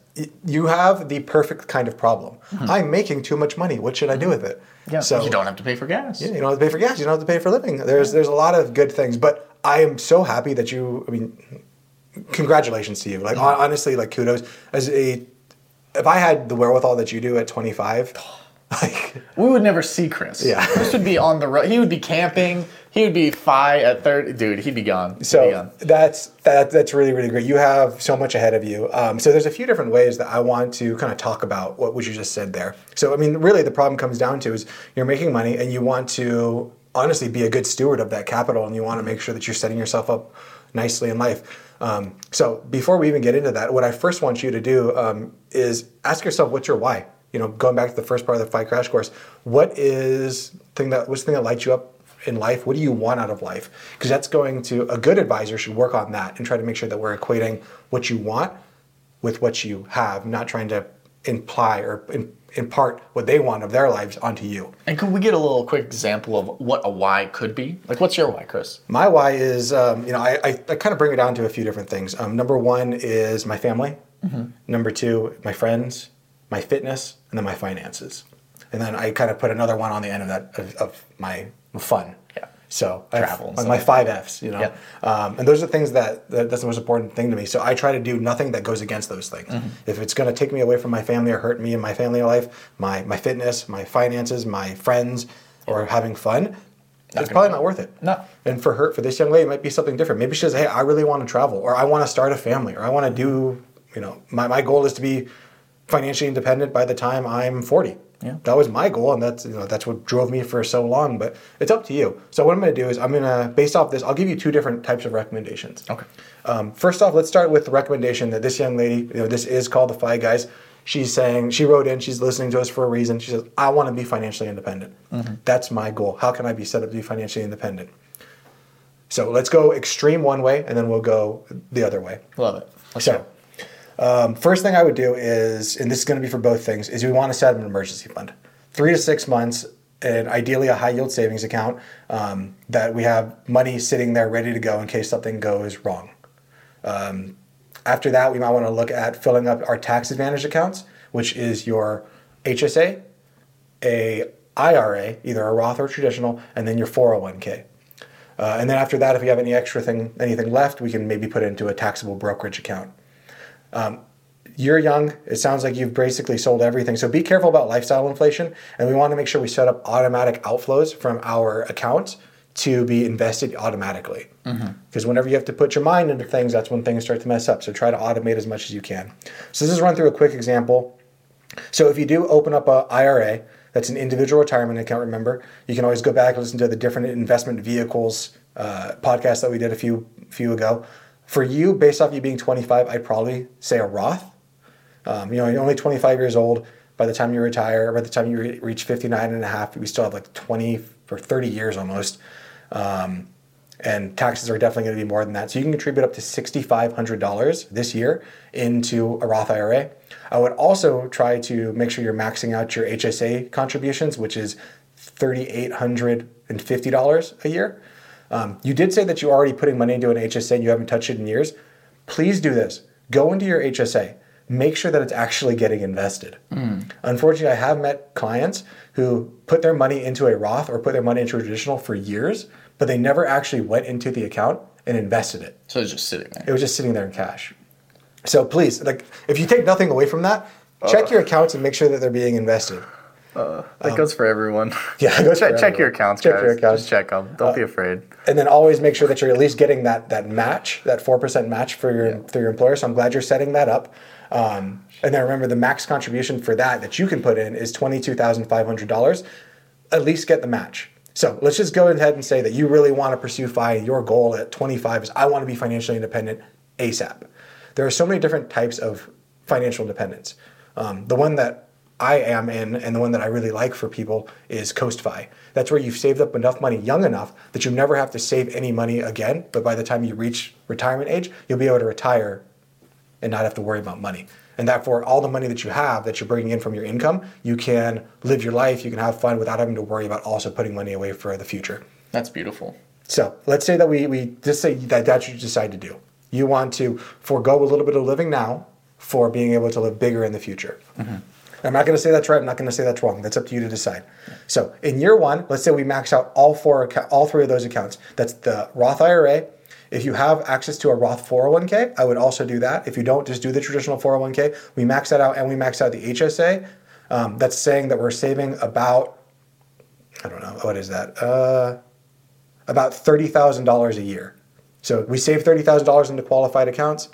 you have the perfect kind of problem. Hmm. I'm making too much money. What should I do hmm. with it? Yeah. So you don't have to pay for gas. Yeah, you don't have to pay for gas. You don't have to pay for living. There's there's a lot of good things, but I am so happy that you. I mean, congratulations to you. Like hmm. hon- honestly, like kudos as a. If I had the wherewithal that you do at 25, like We would never see Chris. Yeah. Chris would be on the road. He would be camping. He would be fi at 30. Dude, he'd be gone. He'd be So gone. that's that that's really really great. You have so much ahead of you. Um, so there's a few different ways that I want to kind of talk about what, what you just said there. So I mean, really, the problem comes down to is you're making money and you want to honestly be a good steward of that capital, and you want to make sure that you're setting yourself up nicely in life. Um, so before we even get into that, what I first want you to do um, is ask yourself, what's your why? You know, going back to the first part of the Fi crash course, what is thing that what's the thing that lights you up in life? What do you want out of life? Because that's going to a good advisor should work on that and try to make sure that we're equating what you want with what you have, not trying to imply or in, impart what they want of their lives onto you. And could we get a little quick example of what a why could be? Like, what's your why, Chris? My why is, um, you know, I, I, I kind of bring it down to a few different things. Um, number one is my family. Number two, my friends, my fitness, and then my finances. And then I kind of put another one on the end of that of, of my fun. Yeah. So Travel and my, stuff my like five Fs, you know, Yeah. um, and those are things that, that that's the most important thing to me. So I try to do nothing that goes against those things. Mm-hmm. If it's going to take me away from my family or hurt me in my family life, my my fitness, my finances, my friends, or having fun, it's probably not worth it. No. And for her, for this young lady, it might be something different. Maybe she says, "Hey, I really want to travel, or I want to start a family, or I want to do, you know, my, my goal is to be financially independent by the time I'm 40." Yeah. That was my goal, and that's you know that's what drove me for so long. But it's up to you. So what I'm going to do is I'm going to, based off this, I'll give you two different types of recommendations. Okay. Um, first off, let's start with the recommendation that this young lady, you know, this is called the Fi Guys. She's saying she wrote in. She's listening to us for a reason. She says, "I want to be financially independent. That's my goal. How can I be set up to be financially independent?" So let's go extreme one way, and then we'll go the other way. Love it. Let's So, go. Um, first thing I would do is, and this is going to be for both things, is we want to set up an emergency fund. Three to six months, and ideally a high yield savings account um, that we have money sitting there ready to go in case something goes wrong. Um, after that, we might want to look at filling up our tax advantage accounts, which is your HSA, a IRA, either a Roth or traditional, and then your 401k. Uh, and then after that, if we have any extra thing, anything left, we can maybe put it into a taxable brokerage account. Um, you're young. It sounds like you've basically sold everything. So be careful about lifestyle inflation. And we want to make sure we set up automatic outflows from our account to be invested automatically. Because whenever you have to put your mind into things, that's when things start to mess up. So try to automate as much as you can. So this is run through a quick example. So if you do open up a IRA, that's an individual retirement account. Remember, you can always go back and listen to the different investment vehicles uh, podcast that we did a few few ago. For you, based off you being 25, I'd probably say a Roth. Um, you know, you're only 25 years old. By the time you retire, by the time you re- reach 59 and a half, we still have like 20 or 30 years almost. Um, and taxes are definitely going to be more than that. So you can contribute up to $6,500 this year into a Roth IRA. I would also try to make sure you're maxing out your HSA contributions, which is $3,850 a year. Um, you did say that you're already putting money into an HSA and you haven't touched it in years. Please do this. Go into your HSA. Make sure that it's actually getting invested. Unfortunately, I have met clients who put their money into a Roth or put their money into a traditional for years, but they never actually went into the account and invested it. So it's just sitting there. It was just sitting there in cash. So please, like, if you take nothing away from that, check your accounts and make sure that they're being invested. That goes for everyone. Yeah, it goes check, for check your accounts, Check guys. your accounts. Uh, Just check them. Don't be afraid. and then always make sure that you're at least getting that that match, that four percent match for your through your employer. So I'm glad you're setting that up. Um, and then remember, the max contribution for that that you can put in is twenty two thousand five hundred dollars. At least get the match. So let's just go ahead and say that you really want to pursue FI. Your goal at 25 is I want to be financially independent ASAP. There are so many different types of financial independence. Um, the one that I am in and the one that I really like for people is CoastFi. That's where you've saved up enough money young enough that you never have to save any money again. But by the time you reach retirement age, you'll be able to retire and not have to worry about money. And therefore, all the money that you have that you're bringing in from your income, you can live your life, you can have fun without having to worry about also putting money away for the future. That's beautiful. So let's say that we, we just say that that's what you decide to do. You want to forego a little bit of living now for being able to live bigger in the future. Mm-hmm. I'm not going to say that's right. I'm not going to say that's wrong. That's up to you to decide. So in year one, let's say we max out all four, all three of those accounts. That's the Roth IRA. If you have access to a Roth 401k, I would also do that. If you don't, just do the traditional 401k. We max that out and we max out the HSA. Um, that's saying that we're saving about, I don't know, what is that? Uh, about $30,000 a year. So we save $30,000 into qualified accounts.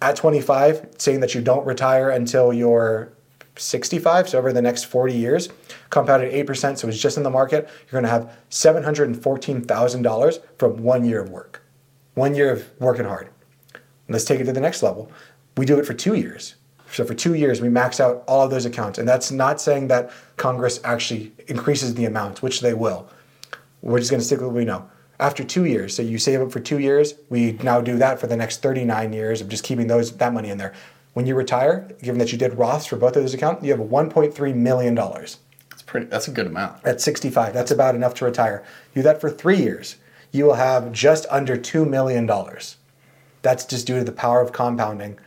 At 25, saying that you don't retire until you're 65, so over the next 40 years, compounded 8%, so it's just in the market, you're gonna have $714,000 from one year of work. One year of working hard. Let's take it to the next level. We do it for two years. So for two years, we max out all of those accounts. And that's not saying that Congress actually increases the amount, which they will. We're just going to stick with what we know. After two years, so you save up for two years, we now do that for the next 39 years of just keeping those that money in there. When you retire, given that you did Roths for both of those accounts, you have 1.3 million dollars. That's pretty. That's a good amount. At 65, that's about enough to retire. You do that for three years, you will have just under $2 million. That's just due to the power of compounding.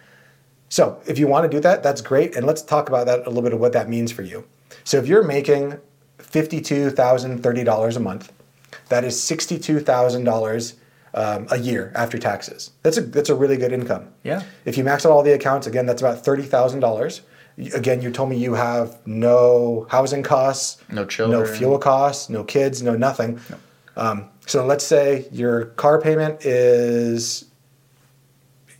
So if you want to do that, that's great. And let's talk about that a little bit of what that means for you. So if you're making $52,030 a month, that is $62,000 um, a year after taxes. That's a, that's a really good income. Yeah. If you max out all the accounts, again, that's about $30,000. Again, you told me you have no housing costs, No children, no fuel costs, no kids, no nothing. Um, so let's say your car payment is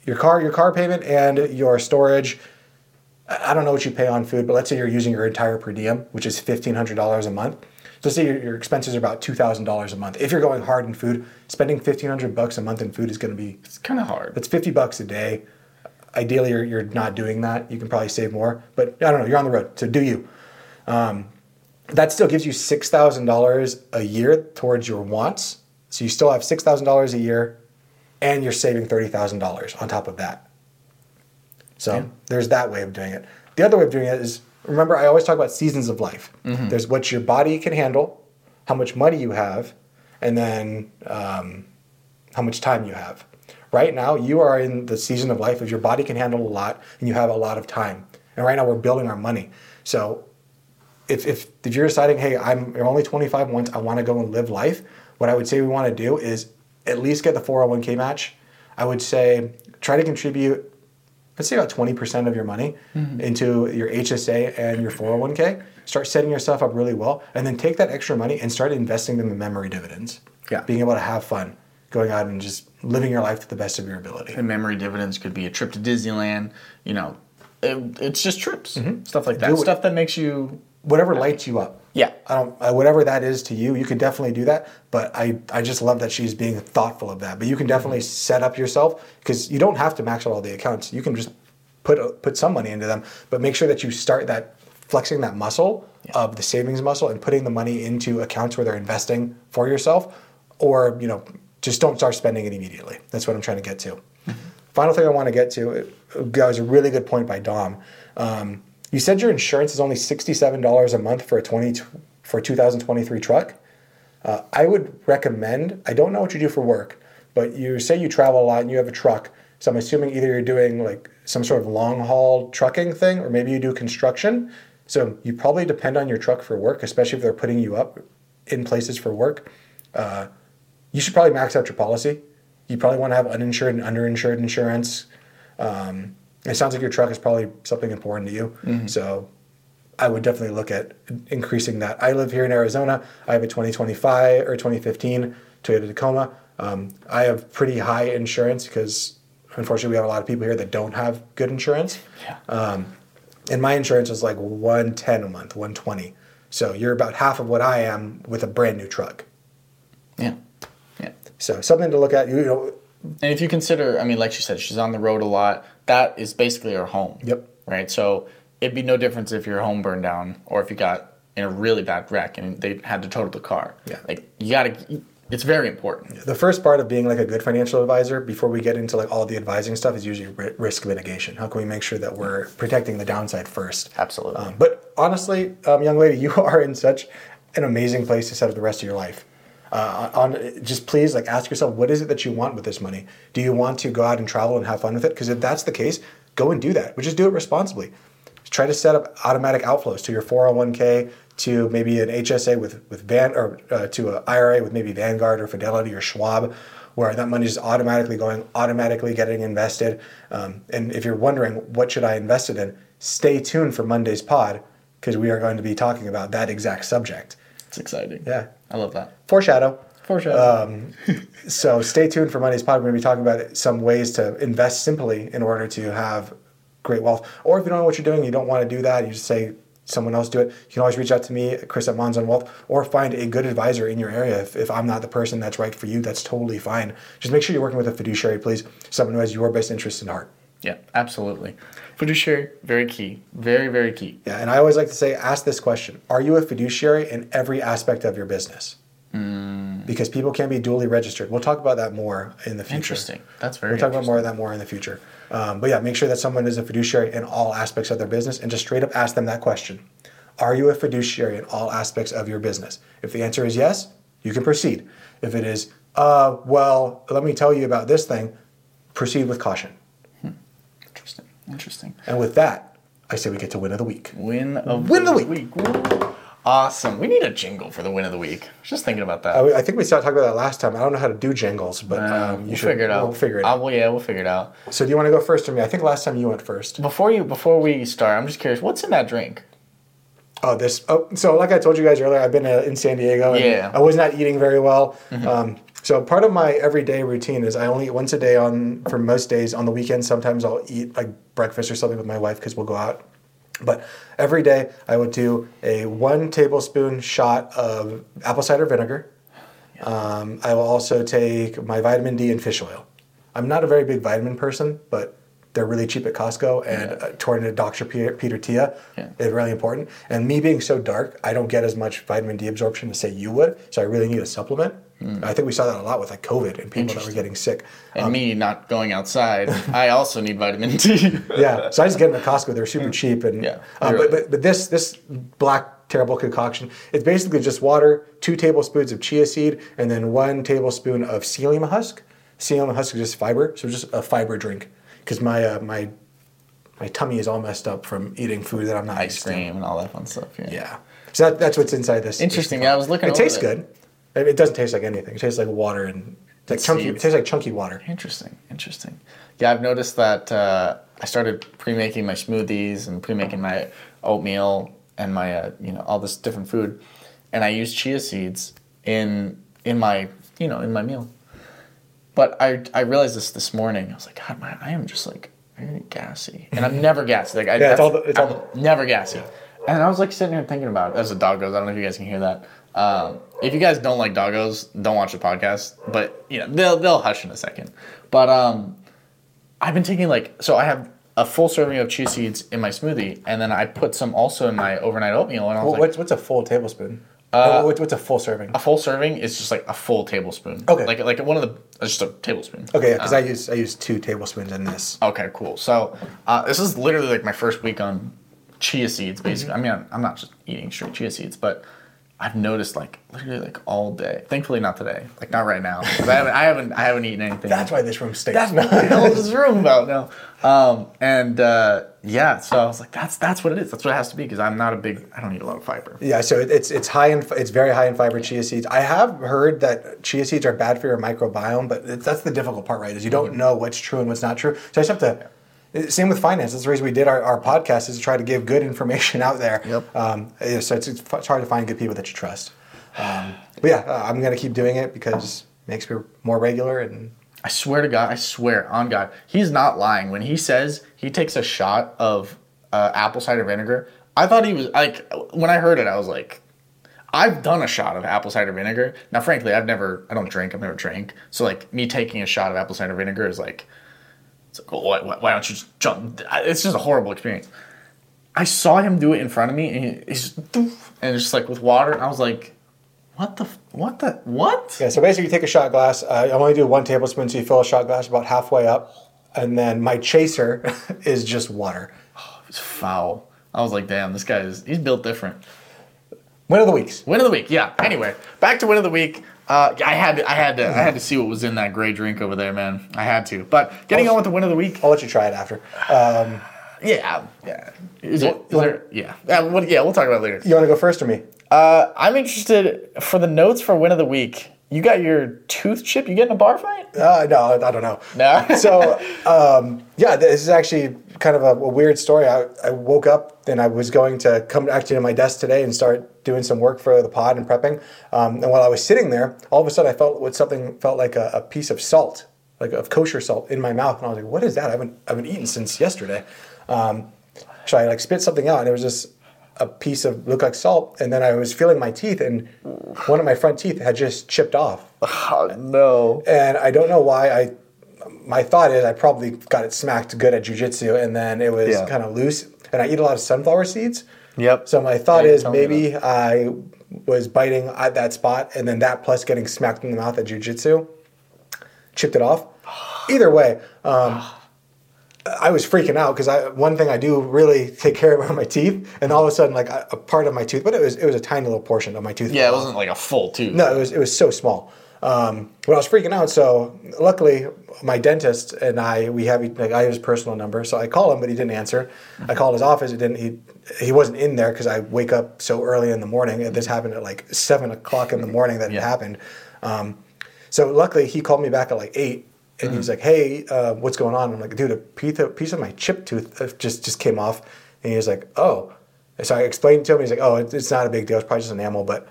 your car, your car payment and your storage. I I don't know what you pay on food, but let's say you're using your entire per diem, which is fifteen hundred dollars a month. So say your, your expenses are about two thousand dollars a month. If you're going hard in food, spending fifteen hundred bucks a month in food is going to be It's kind of hard. it's 50 bucks a day. Ideally, you're, you're not doing that. You can probably save more, but I don't know. You're on the road, so do you? Um, that still gives you $6,000 a year towards your wants. So you still have $6,000 a year, and you're saving $30,000 on top of that. So Yeah. there's that way of doing it. The other way of doing it is remember, I always talk about seasons of life. There's what your body can handle, how much money you have, and then um, how much time you have. Right now, you are in the season of life of your body can handle a lot and you have a lot of time. And right now, we're building our money. So if, if, if you're deciding, hey, I'm I'm only 25 once, I want to go and live life, what I would say we want to do is at least get the 401k match. I would say try to contribute, let's say about 20% of your money mm-hmm. into your HSA and your 401k. Start setting yourself up really well, and then take that extra money and start investing them in memory dividends. Yeah. Being able to have fun, going out and just living your life to the best of your ability. And memory dividends could be a trip to Disneyland. You know, it, it's just trips, mm-hmm. stuff like that. Do it. Stuff that makes you. Whatever lights you up. Yeah. I don't. Uh, whatever that is to you, you can definitely do that. But I, I just love that she's being thoughtful of that. But you can definitely set up yourself because you don't have to max out all the accounts. You can just put put some money into them, but make sure that you start that flexing that muscle of the savings muscle and putting the money into accounts where they're investing for yourself, or you know, just don't start spending it immediately. That's what I'm trying to get to. Final thing I want to get to, that was a really good point by Dom. Um, you said your insurance is only sixty-seven dollars a month for a twenty for a 2023 truck. Uh, I would recommend. I don't know what you do for work, but you say you travel a lot and you have a truck. So I'm assuming either you're doing like some sort of long haul trucking thing, or maybe you do construction. So you probably depend on your truck for work, especially if they're putting you up in places for work. Uh, you should probably max out your policy. You probably want to have uninsured and underinsured insurance. Um, it sounds like your truck is probably something important to you. So I would definitely look at increasing that. I live here in Arizona. I have a 2025 or 2015 Toyota Tacoma. Um, I have pretty high insurance because unfortunately we have a lot of people here that don't have good insurance. Yeah. And my insurance is like 110 a month, 120. So you're about half of what I am with a brand new truck. yeah. Yeah. So something to look at. You know, And if you consider, I mean, like she said, she's on the road a lot. That is basically her home. Yep. Right. So it'd be no difference if your home burned down or if you got in a really bad wreck and they had to total the car. Yeah. Like you gotta. It's very important. the first part of being like a good financial advisor before we get into like all the advising stuff is usually risk mitigation. How can we make sure that we're protecting the downside first? Absolutely. Um, but honestly, um, young lady, you are in such an amazing place to set up the rest of your life. Uh, on just please like ask yourself what is it that you want with this money? Do you want to go out and travel and have fun with it? Because if that's the case, go and do that. But just do it responsibly. Try to set up automatic outflows to your 401k, to maybe an HSA with with Van or uh, to an IRA with maybe Vanguard or Fidelity or Schwab, where that money is automatically going, automatically getting invested. Um, and if you're wondering what should I invest it in, stay tuned for Monday's pod because we are going to be talking about that exact subject. It's exciting. Yeah, I love that. foreshadow. Foreshadow. Um, so stay tuned for Monday's pod. We're going to be talking about some ways to invest simply in order to have great wealth. Or if you don't know what you're doing, you don't want to do that, you just say someone else do it. You can always reach out to me, Chris at Mons on Wealth, or find a good advisor in your area. If, if I'm not the person that's right for you, that's totally fine. Just make sure you're working with a fiduciary, please, someone who has your best interests in heart. yeah. Absolutely. Fiduciary, very key. Very very key. Yeah, and I always like to say, ask this question: Are you a fiduciary in every aspect of your business? Because people can be duly registered. We'll talk about that more in the future. Interesting. That's very. We'll talk about more of that more in the future. Um, but yeah, make sure that someone is a fiduciary in all aspects of their business, and just straight up ask them that question: Are you a fiduciary in all aspects of your business? If the answer is yes, you can proceed. If it is, uh, well, let me tell you about this thing, proceed with caution. Interesting. And with that, I say we get to win of the week. Win of Win of the week. Awesome. We need a jingle for the win of the week. Just thinking about that. I, I think we started talking about that last time. I don't know how to do jingles, but Uh, um, you we'll should figure it out. We'll figure it Uh, out. well, yeah, we'll figure it out. So do you want to go first or me? I think last time you went first. Before you, before we start, I'm just curious. What's in that drink? Oh, this. Oh, so like I told you guys earlier, I've been uh, in San Diego. And Yeah. I was not eating very well. Um, so part of my everyday routine is I only eat once a day on for most days. On the weekends, sometimes I'll eat like breakfast or something with my wife because we'll go out. But every day I would do a one tablespoon shot of apple cider vinegar. Um, I will also take my vitamin D and fish oil. I'm not a very big vitamin person, but they're really cheap at Costco. And uh, according to Dr. Peter, Peter Attia, Yeah. it's really important. And me being so dark, I don't get as much vitamin D absorption as say you would. So I really need a supplement. I think we saw that a lot with like COVID and people that were getting sick. And me not going outside, I also need vitamin D. yeah, so I just get them at Costco. They're super cheap, and Yeah, uh, but, but but this this black terrible concoction, it's basically just water, two tablespoons of chia seed, and then one tablespoon of psyllium husk. Psyllium husk is just fiber, so just a fiber drink. Because my uh, my my tummy is all messed up from eating food that I'm not Ice to. cream and all that fun stuff. Yeah. Yeah, so that, that's what's inside this. Interesting. this Yeah, I was looking It tastes it. good. It it doesn't taste like anything. It tastes like water and like chunky. It tastes like chunky water. Interesting. Interesting. Yeah, I've noticed that uh, I started pre-making my smoothies and pre-making my oatmeal and my uh, you know all this different food, and I use chia seeds in in my you know in my meal. But I I realized this this morning. I was like, God, my, I am just like very gassy, and I'm never gassy. Like I, Yeah, it's all the- it's I'm never gassy. And I was like sitting here thinking about it as the dog goes. I don't know if you guys can hear that. Um, if you guys don't like doggos, don't watch the podcast. But you know they'll they'll hush in a second. But um, I've been taking like so I have a full serving of chia seeds in my smoothie, and then I put some also in my overnight oatmeal, and I was Well, like, what's what's a full tablespoon? Uh, what's, what's a full serving? a full serving is just like a full tablespoon. Okay. Like like one of the just a tablespoon. Okay, because I use I use two tablespoons in this. Okay, cool. So uh, this is literally like my first week on chia seeds. Basically, I mean, I'm, I'm not just eating straight chia seeds, but I've noticed like literally like all day. Thankfully, not today. Like not right now. I haven't I haven't I haven't eaten anything. That's why this room stinks. That's what the hell is this room about now? Um, and uh, yeah, so I was like, that's that's what it is. That's what it has to be because I'm not a big. I don't eat a lot of fiber. Yeah, so it- it's it's high in it's very high in fiber chia seeds. I have heard that chia seeds are bad for your microbiome, but it's, that's the difficult part, right? Is you don't know what's true and what's not true. So I just have to. Same with finance. That's the reason we did our, our podcast is to try to give good information out there. Yep. Um, so it's, it's hard to find good people that you trust. Um, but yeah, uh, I'm gonna keep doing it because it makes me more regular and I swear to God, I swear on God, he's not lying when he says he takes a shot of uh, apple cider vinegar. I thought he was like when I heard it, I was like, I've done a shot of apple cider vinegar. Now, frankly, I've never, I don't drink, I've never drank. So like me taking a shot of apple cider vinegar is like, it's like, well, why, why don't you just jump? It's just a horrible experience. I saw him do it in front of me, and he's just, and it's just like with water. And I was like, what the, what the, what? Yeah, so basically, you take a shot glass. Uh, I only do one tablespoon, so you fill a shot glass about halfway up, and then my chaser is just water. It's foul. I was like, damn, this guy is he's built different. Win of the weeks. Win of the week, yeah. Anyway, back to win of the week. Uh, I had to, I had to, I had to see what was in that gray drink over there, man. I had to. But getting on with the win of the week, I'll let you try it after. Um, yeah, yeah. Is it? Is there, yeah, yeah. What, yeah, we'll talk about it later. you want to go first or me? Uh, I'm interested for the notes for win of the week. You got your tooth chip. You getting a bar fight? Uh, no, I don't know. No. so, um, yeah, this is actually kind of a, a weird story. I, I woke up and I was going to come actually to my desk today and start doing some work for the pod and prepping. Um, and while I was sitting there, all of a sudden I felt what something felt like a, a piece of salt, like of kosher salt, in my mouth, and I was like, "What is that? I haven't I haven't eaten since yesterday." Um, so I like spit something out, and it was just a piece of looked like salt. And then I was feeling my teeth, and one of my front teeth had just chipped off. Oh no. And I don't know why I. My thought is I probably got it smacked good at jujitsu, and then it was Yeah. kind of loose. And I eat a lot of sunflower seeds. Yep. So my thought Yeah, is maybe I was biting at that spot, and then that plus getting smacked in the mouth at jujitsu chipped it off. Either way, um, I was freaking out because I one thing I do really take care of are my teeth, and all of a sudden, like a, a part of my tooth, but it was it was a tiny little portion of my tooth. Yeah, it wasn't like a full tooth. No, it was it was so small. Um, but I was freaking out. So luckily, my dentist and I we have like I have his personal number. So I call him, but he didn't answer. I called his office. It didn't. He he wasn't in there because I wake up so early in the morning. And this happened at like seven o'clock in the morning that it happened. Um, so luckily, he called me back at like eight. And he's like, "Hey, uh, what's going on?" I'm like, "Dude, a piece of, piece of my chip tooth uh, just just came off." And he was like, "Oh." So I explained to him. He's like, "Oh, it's, it's not a big deal. It's probably just enamel, but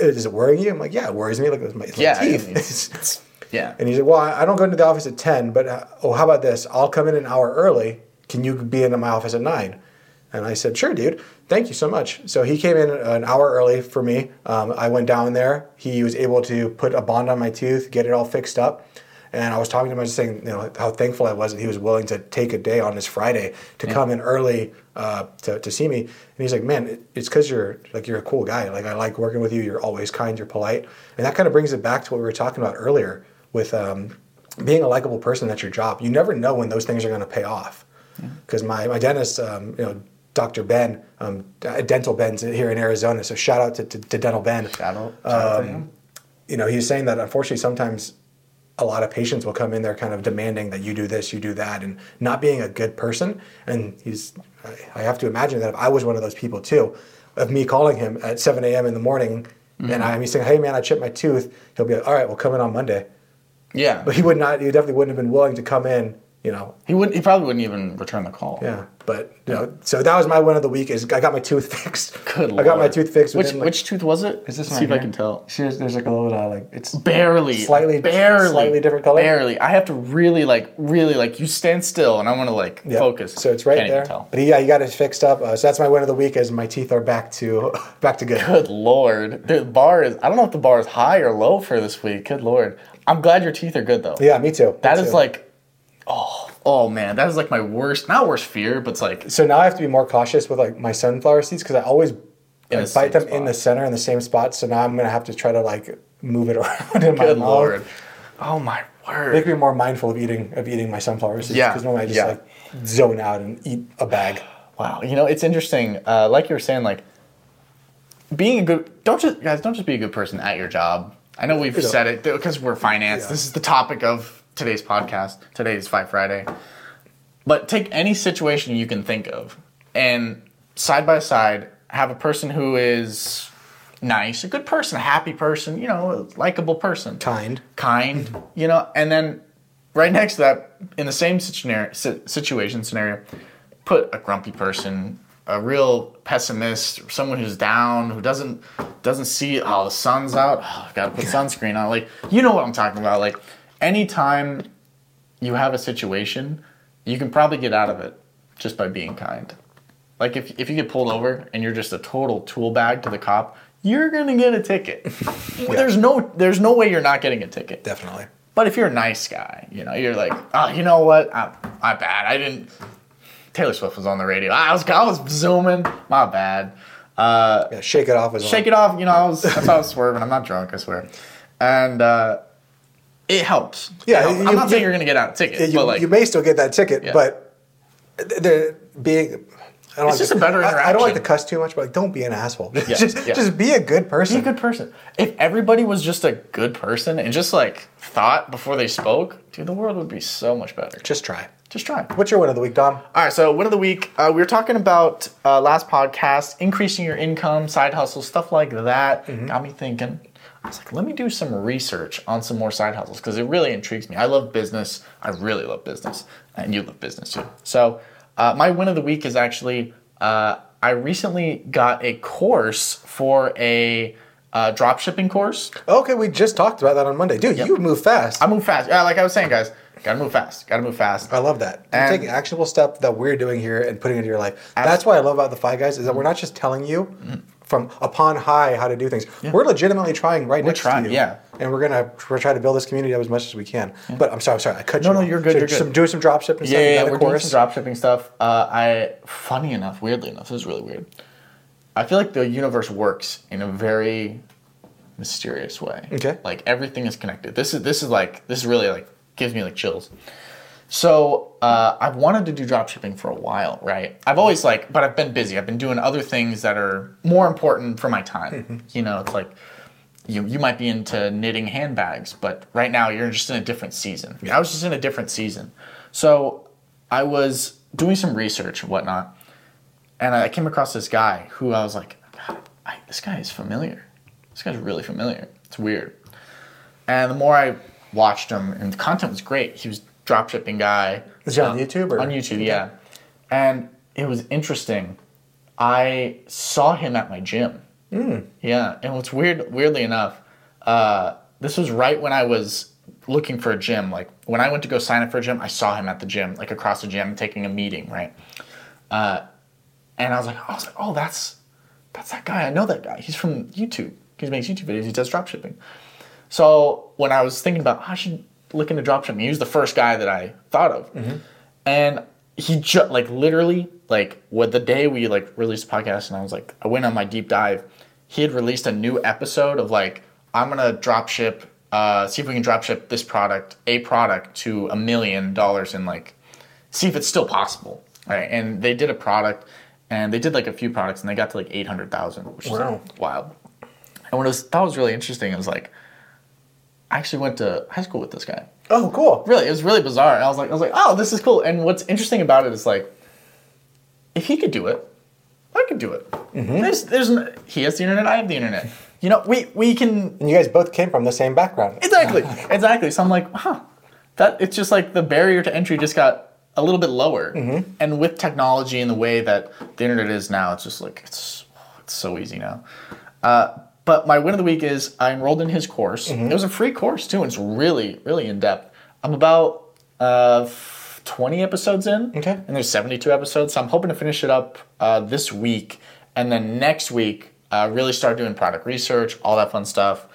is it worrying you?" I'm like, "Yeah, it worries me. Like, at my, it's my Yeah, I teeth." mean, it's- Yeah. and he's like, "Well, I don't go into the office at ten, but uh, oh, how about this? I'll come in an hour early. Can you be in my office at 9? And I said, "Sure, dude. Thank you so much." So he came in an hour early for me. Um, I went down there. He was able to put a bond on my tooth, get it all fixed up. And I was talking to him, I was saying, you know, how thankful I was that he was willing to take a day on this Friday to come in early uh, to, to see me. And he's like, man, it, it's because you're like you're a cool guy. Like I like working with you. You're always kind. You're polite. And that kind of brings it back to what we were talking about earlier with um, being a likable person at your job. You never know when those things are going to pay off. Because my my dentist, um, you know. Dr. Ben, um, Dental Ben's here in Arizona, so shout out to, to, to Dental Ben Shout out- shout out to um, him. you know, he's saying that unfortunately sometimes a lot of patients will come in there kind of demanding that you do this, you do that, and not being a good person. And he's, I- have to imagine that if I was one of those people too, of me calling him at 7 a.m. in the morning and mm-hmm. I'm he's saying, hey man, I chipped my tooth, he'll be like, all right, well, come in on Monday. Yeah. But he would not, he definitely wouldn't have been willing to come in, you know, He wouldn't. He probably wouldn't even return the call. yeah. But, you know, so that was my win of the week is I got my tooth fixed. Good I got my tooth fixed. Which like- which tooth was it? Is this See one if I can tell. See, there's, there's like a little, uh, like, it's Barely, Slightly- barely, slightly different color? Barely. I have to really like, really like. You stand still, and I want to like Yeah. focus. So it's right Can't there. tell. But yeah, you got it fixed up. Uh, so that's my win of the week. Is my teeth are back to back to good. Good lord, the bar is. I don't know if the bar is high or low for this week. Good lord, I'm glad your teeth are good though. Yeah, me too. That me is too. like, oh, Oh man, that is like my worst, not worst fear, but it's like So now I have to be more cautious with like my sunflower seeds because I always like, the bite them same in the center in the same spot. So now I'm gonna have to try to like move it around in my good mouth. lord. Oh my word. Make me more mindful of eating of eating my sunflower seeds. Yeah, Because normally I just yeah. like zone out and eat a bag. Wow, you know, it's interesting. Uh, like you were saying, like being a good don't just guys don't just be a good person at your job. I know we've You know. said it because we're finance. Yeah. This is the topic of today's podcast. Today's Fi Friday. But take any situation you can think of, and side by side, have a person who is nice, a good person, a happy person, you know, a likable person, Kind. kind, you know, and then right next to that, in the same situation scenario, put a grumpy person, a real pessimist, someone who's down, who doesn't doesn't see oh the sun's out, oh, I've got to put sunscreen on. Like you know what I'm talking about. Like anytime you have a situation, you can probably get out of it just by being kind. Like if if you get pulled over and you're just a total tool bag to the cop, you're gonna get a ticket. There's no there's no way you're not getting a ticket. Definitely. But if you're a nice guy, you know, you're like, oh, you know what? I, my bad. I didn't. Taylor Swift was on the radio. I was I was zooming. My bad. Uh, Yeah, shake it off as shake it off. You know, I was that's how I was swerving. I'm not drunk, I swear. And uh, it helps. It Yeah, helps. you- I'm not saying you- you're gonna get out a ticket, Yeah, you, but like you may still get that ticket, Yeah. but the, being. I don't It's like just to, a better I, I don't like to cuss too much, but like, don't be an asshole. Yeah, just, just be a good person. be a good person. If everybody was just a good person and just like thought before they spoke, dude, the world would be so much better. Just try. Just try. What's your win of the week, Dom? All right, so win of the week. Uh, we were talking about uh, last podcast, increasing your income, side hustle, stuff like that. Got me thinking. I was like, let me do some research on some more side hustles because it really intrigues me. I love business. I really love business, and you love business too. So, uh, my win of the week is actually uh, I recently got a course for a uh, drop shipping course. Okay, we just talked about that on Monday. Dude, you move fast. I move fast. Yeah, like I was saying, guys, gotta move fast. Gotta move fast. I love that. And- taking actionable step that we're doing here and putting it into your life. That's what I love about the Fi Guys is that we're not just telling you Mm-hmm. From upon high how to do things. We're legitimately trying right next trying, to you. yeah. And we're gonna we're trying to build this community up as much as we can. But I'm sorry, I'm sorry, I cut No, you. no, off. you're good, So you're good. Some, doing some drop shipping stuff. Yeah, yeah, we're doing course. some drop shipping stuff. Uh, I, funny enough, weirdly enough, this is really weird. I feel like the universe works in a very mysterious way. Okay. Like everything is connected. This is this is like this is really like gives me like chills. So uh, I've wanted to do drop shipping for a while, right? I've always like, but I've been busy. I've been doing other things that are more important for my time. You know, it's like you you might be into knitting handbags, but right now you're just in a different season. I was just in a different season. So I was doing some research and whatnot, and I came across this guy who I was like, I, this guy is familiar. This guy's really familiar. It's weird. And the more I watched him, and the content was great. He was drop shipping guy. Is he on Um, YouTube or- on YouTube? Yeah. And it was interesting. I saw him at my gym. Yeah, and what's weird, weirdly enough, uh, this was right when I was looking for a gym. Like when I went to go sign up for a gym, I saw him at the gym, like across the gym, taking a meeting, right? Uh, and I was like, I was like, oh, that's that's that guy. I know that guy. He's from YouTube. He makes YouTube videos. He does drop shipping. So when I was thinking about, I should look to drop shipping. He was the first guy that I thought of, and he just like literally like what the day we like released the podcast, and I was like, I went on my deep dive. He had released a new episode of like, I'm gonna drop ship, uh, see if we can drop ship this product, a product to a million dollars in like see if it's still possible. Right. And they did a product and they did like a few products and they got to like 800,000, which is Wow. like, wild. And what I was, that was really interesting. It was like, I actually went to high school with this guy. Oh, cool. Really, it was really bizarre. And I was like, I was like, oh, this is cool. And what's interesting about it is like, if he could do it, I could do it. There's, there's, he has the internet, I have the internet. You know, we, we can And you guys both came from the same background. Exactly. exactly. So I'm like, huh. That it's just like the barrier to entry just got a little bit lower. And with technology and the way that the internet is now, it's just like it's it's so easy now. Uh, but my win of the week is I enrolled in his course. It was a free course too. And it's really really in depth. I'm about uh, 20 episodes in. Okay. And there's 72 episodes, so I'm hoping to finish it up uh, this week, and then next week uh, really start doing product research, all that fun stuff.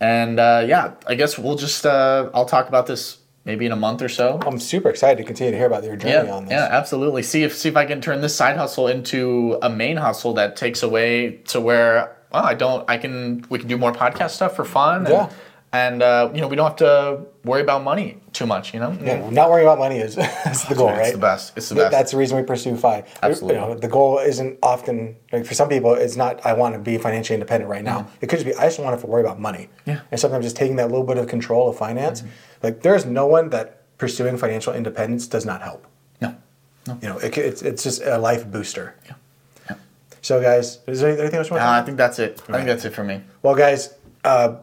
And uh, yeah, I guess we'll just uh, I'll talk about this maybe in a month or so. I'm super excited to continue to hear about your journey Yeah, on this. yeah, absolutely. See if see if I can turn this side hustle into a main hustle that takes away to where I don't. I can we can do more podcast stuff for fun. And, Yeah. And uh, you know we don't have to worry about money too much. You know. Yeah, not worrying about money is that's the goal, right? It's the best. It's the best. That's the reason we pursue FI. Absolutely. You know, the goal isn't often like for some people, it's not I want to be financially independent right now. It could just be I just don't want to have to worry about money. Mm-hmm. Yeah. Mm-hmm. And sometimes just taking that little bit of control of finance. Like there's no one that pursuing financial independence does not help. No. No. You know, it, it's it's just a life booster. Yeah. So guys, is there anything else you want to Uh, I think that's it. I think that's it for me. Well, guys, uh,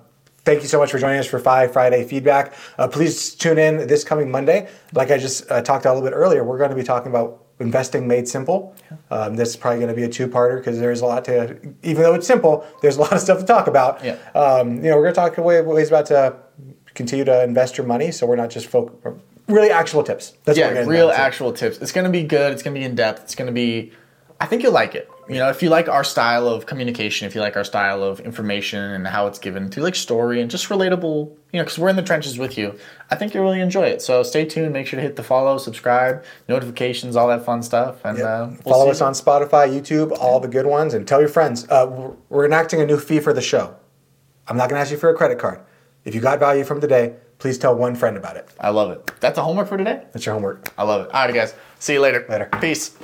thank you so much for joining us for Fi Friday Feedback. Uh, please tune in this coming Monday. Like I just uh, talked a little bit earlier, we're going to be talking about investing made simple. Um, this is probably going to be a two-parter because there's a lot to. Even though it's simple, there's a lot of stuff to talk about. Yeah. Um, you know, we're going to talk way, ways about to continue to invest your money, so we're not just folk. Really, actual tips. That's what yeah, real actual tips. It's gonna be good. It's gonna be in depth. It's gonna be. I think you'll like it. You know, if you like our style of communication, if you like our style of information and how it's given through like story and just relatable, you know, because we're in the trenches with you, I think you'll really enjoy it. So stay tuned. Make sure to hit the follow, subscribe, notifications, all that fun stuff. And uh, we'll Follow us you. on Spotify, YouTube, all the good ones, and tell your friends. Uh, we're- we're enacting a new fee for the show. I'm not going to ask you for a credit card. If you got value from today, please tell one friend about it. I love it. That's a homework for today. That's your homework. I love it. All right, guys. See you later. Later. Peace.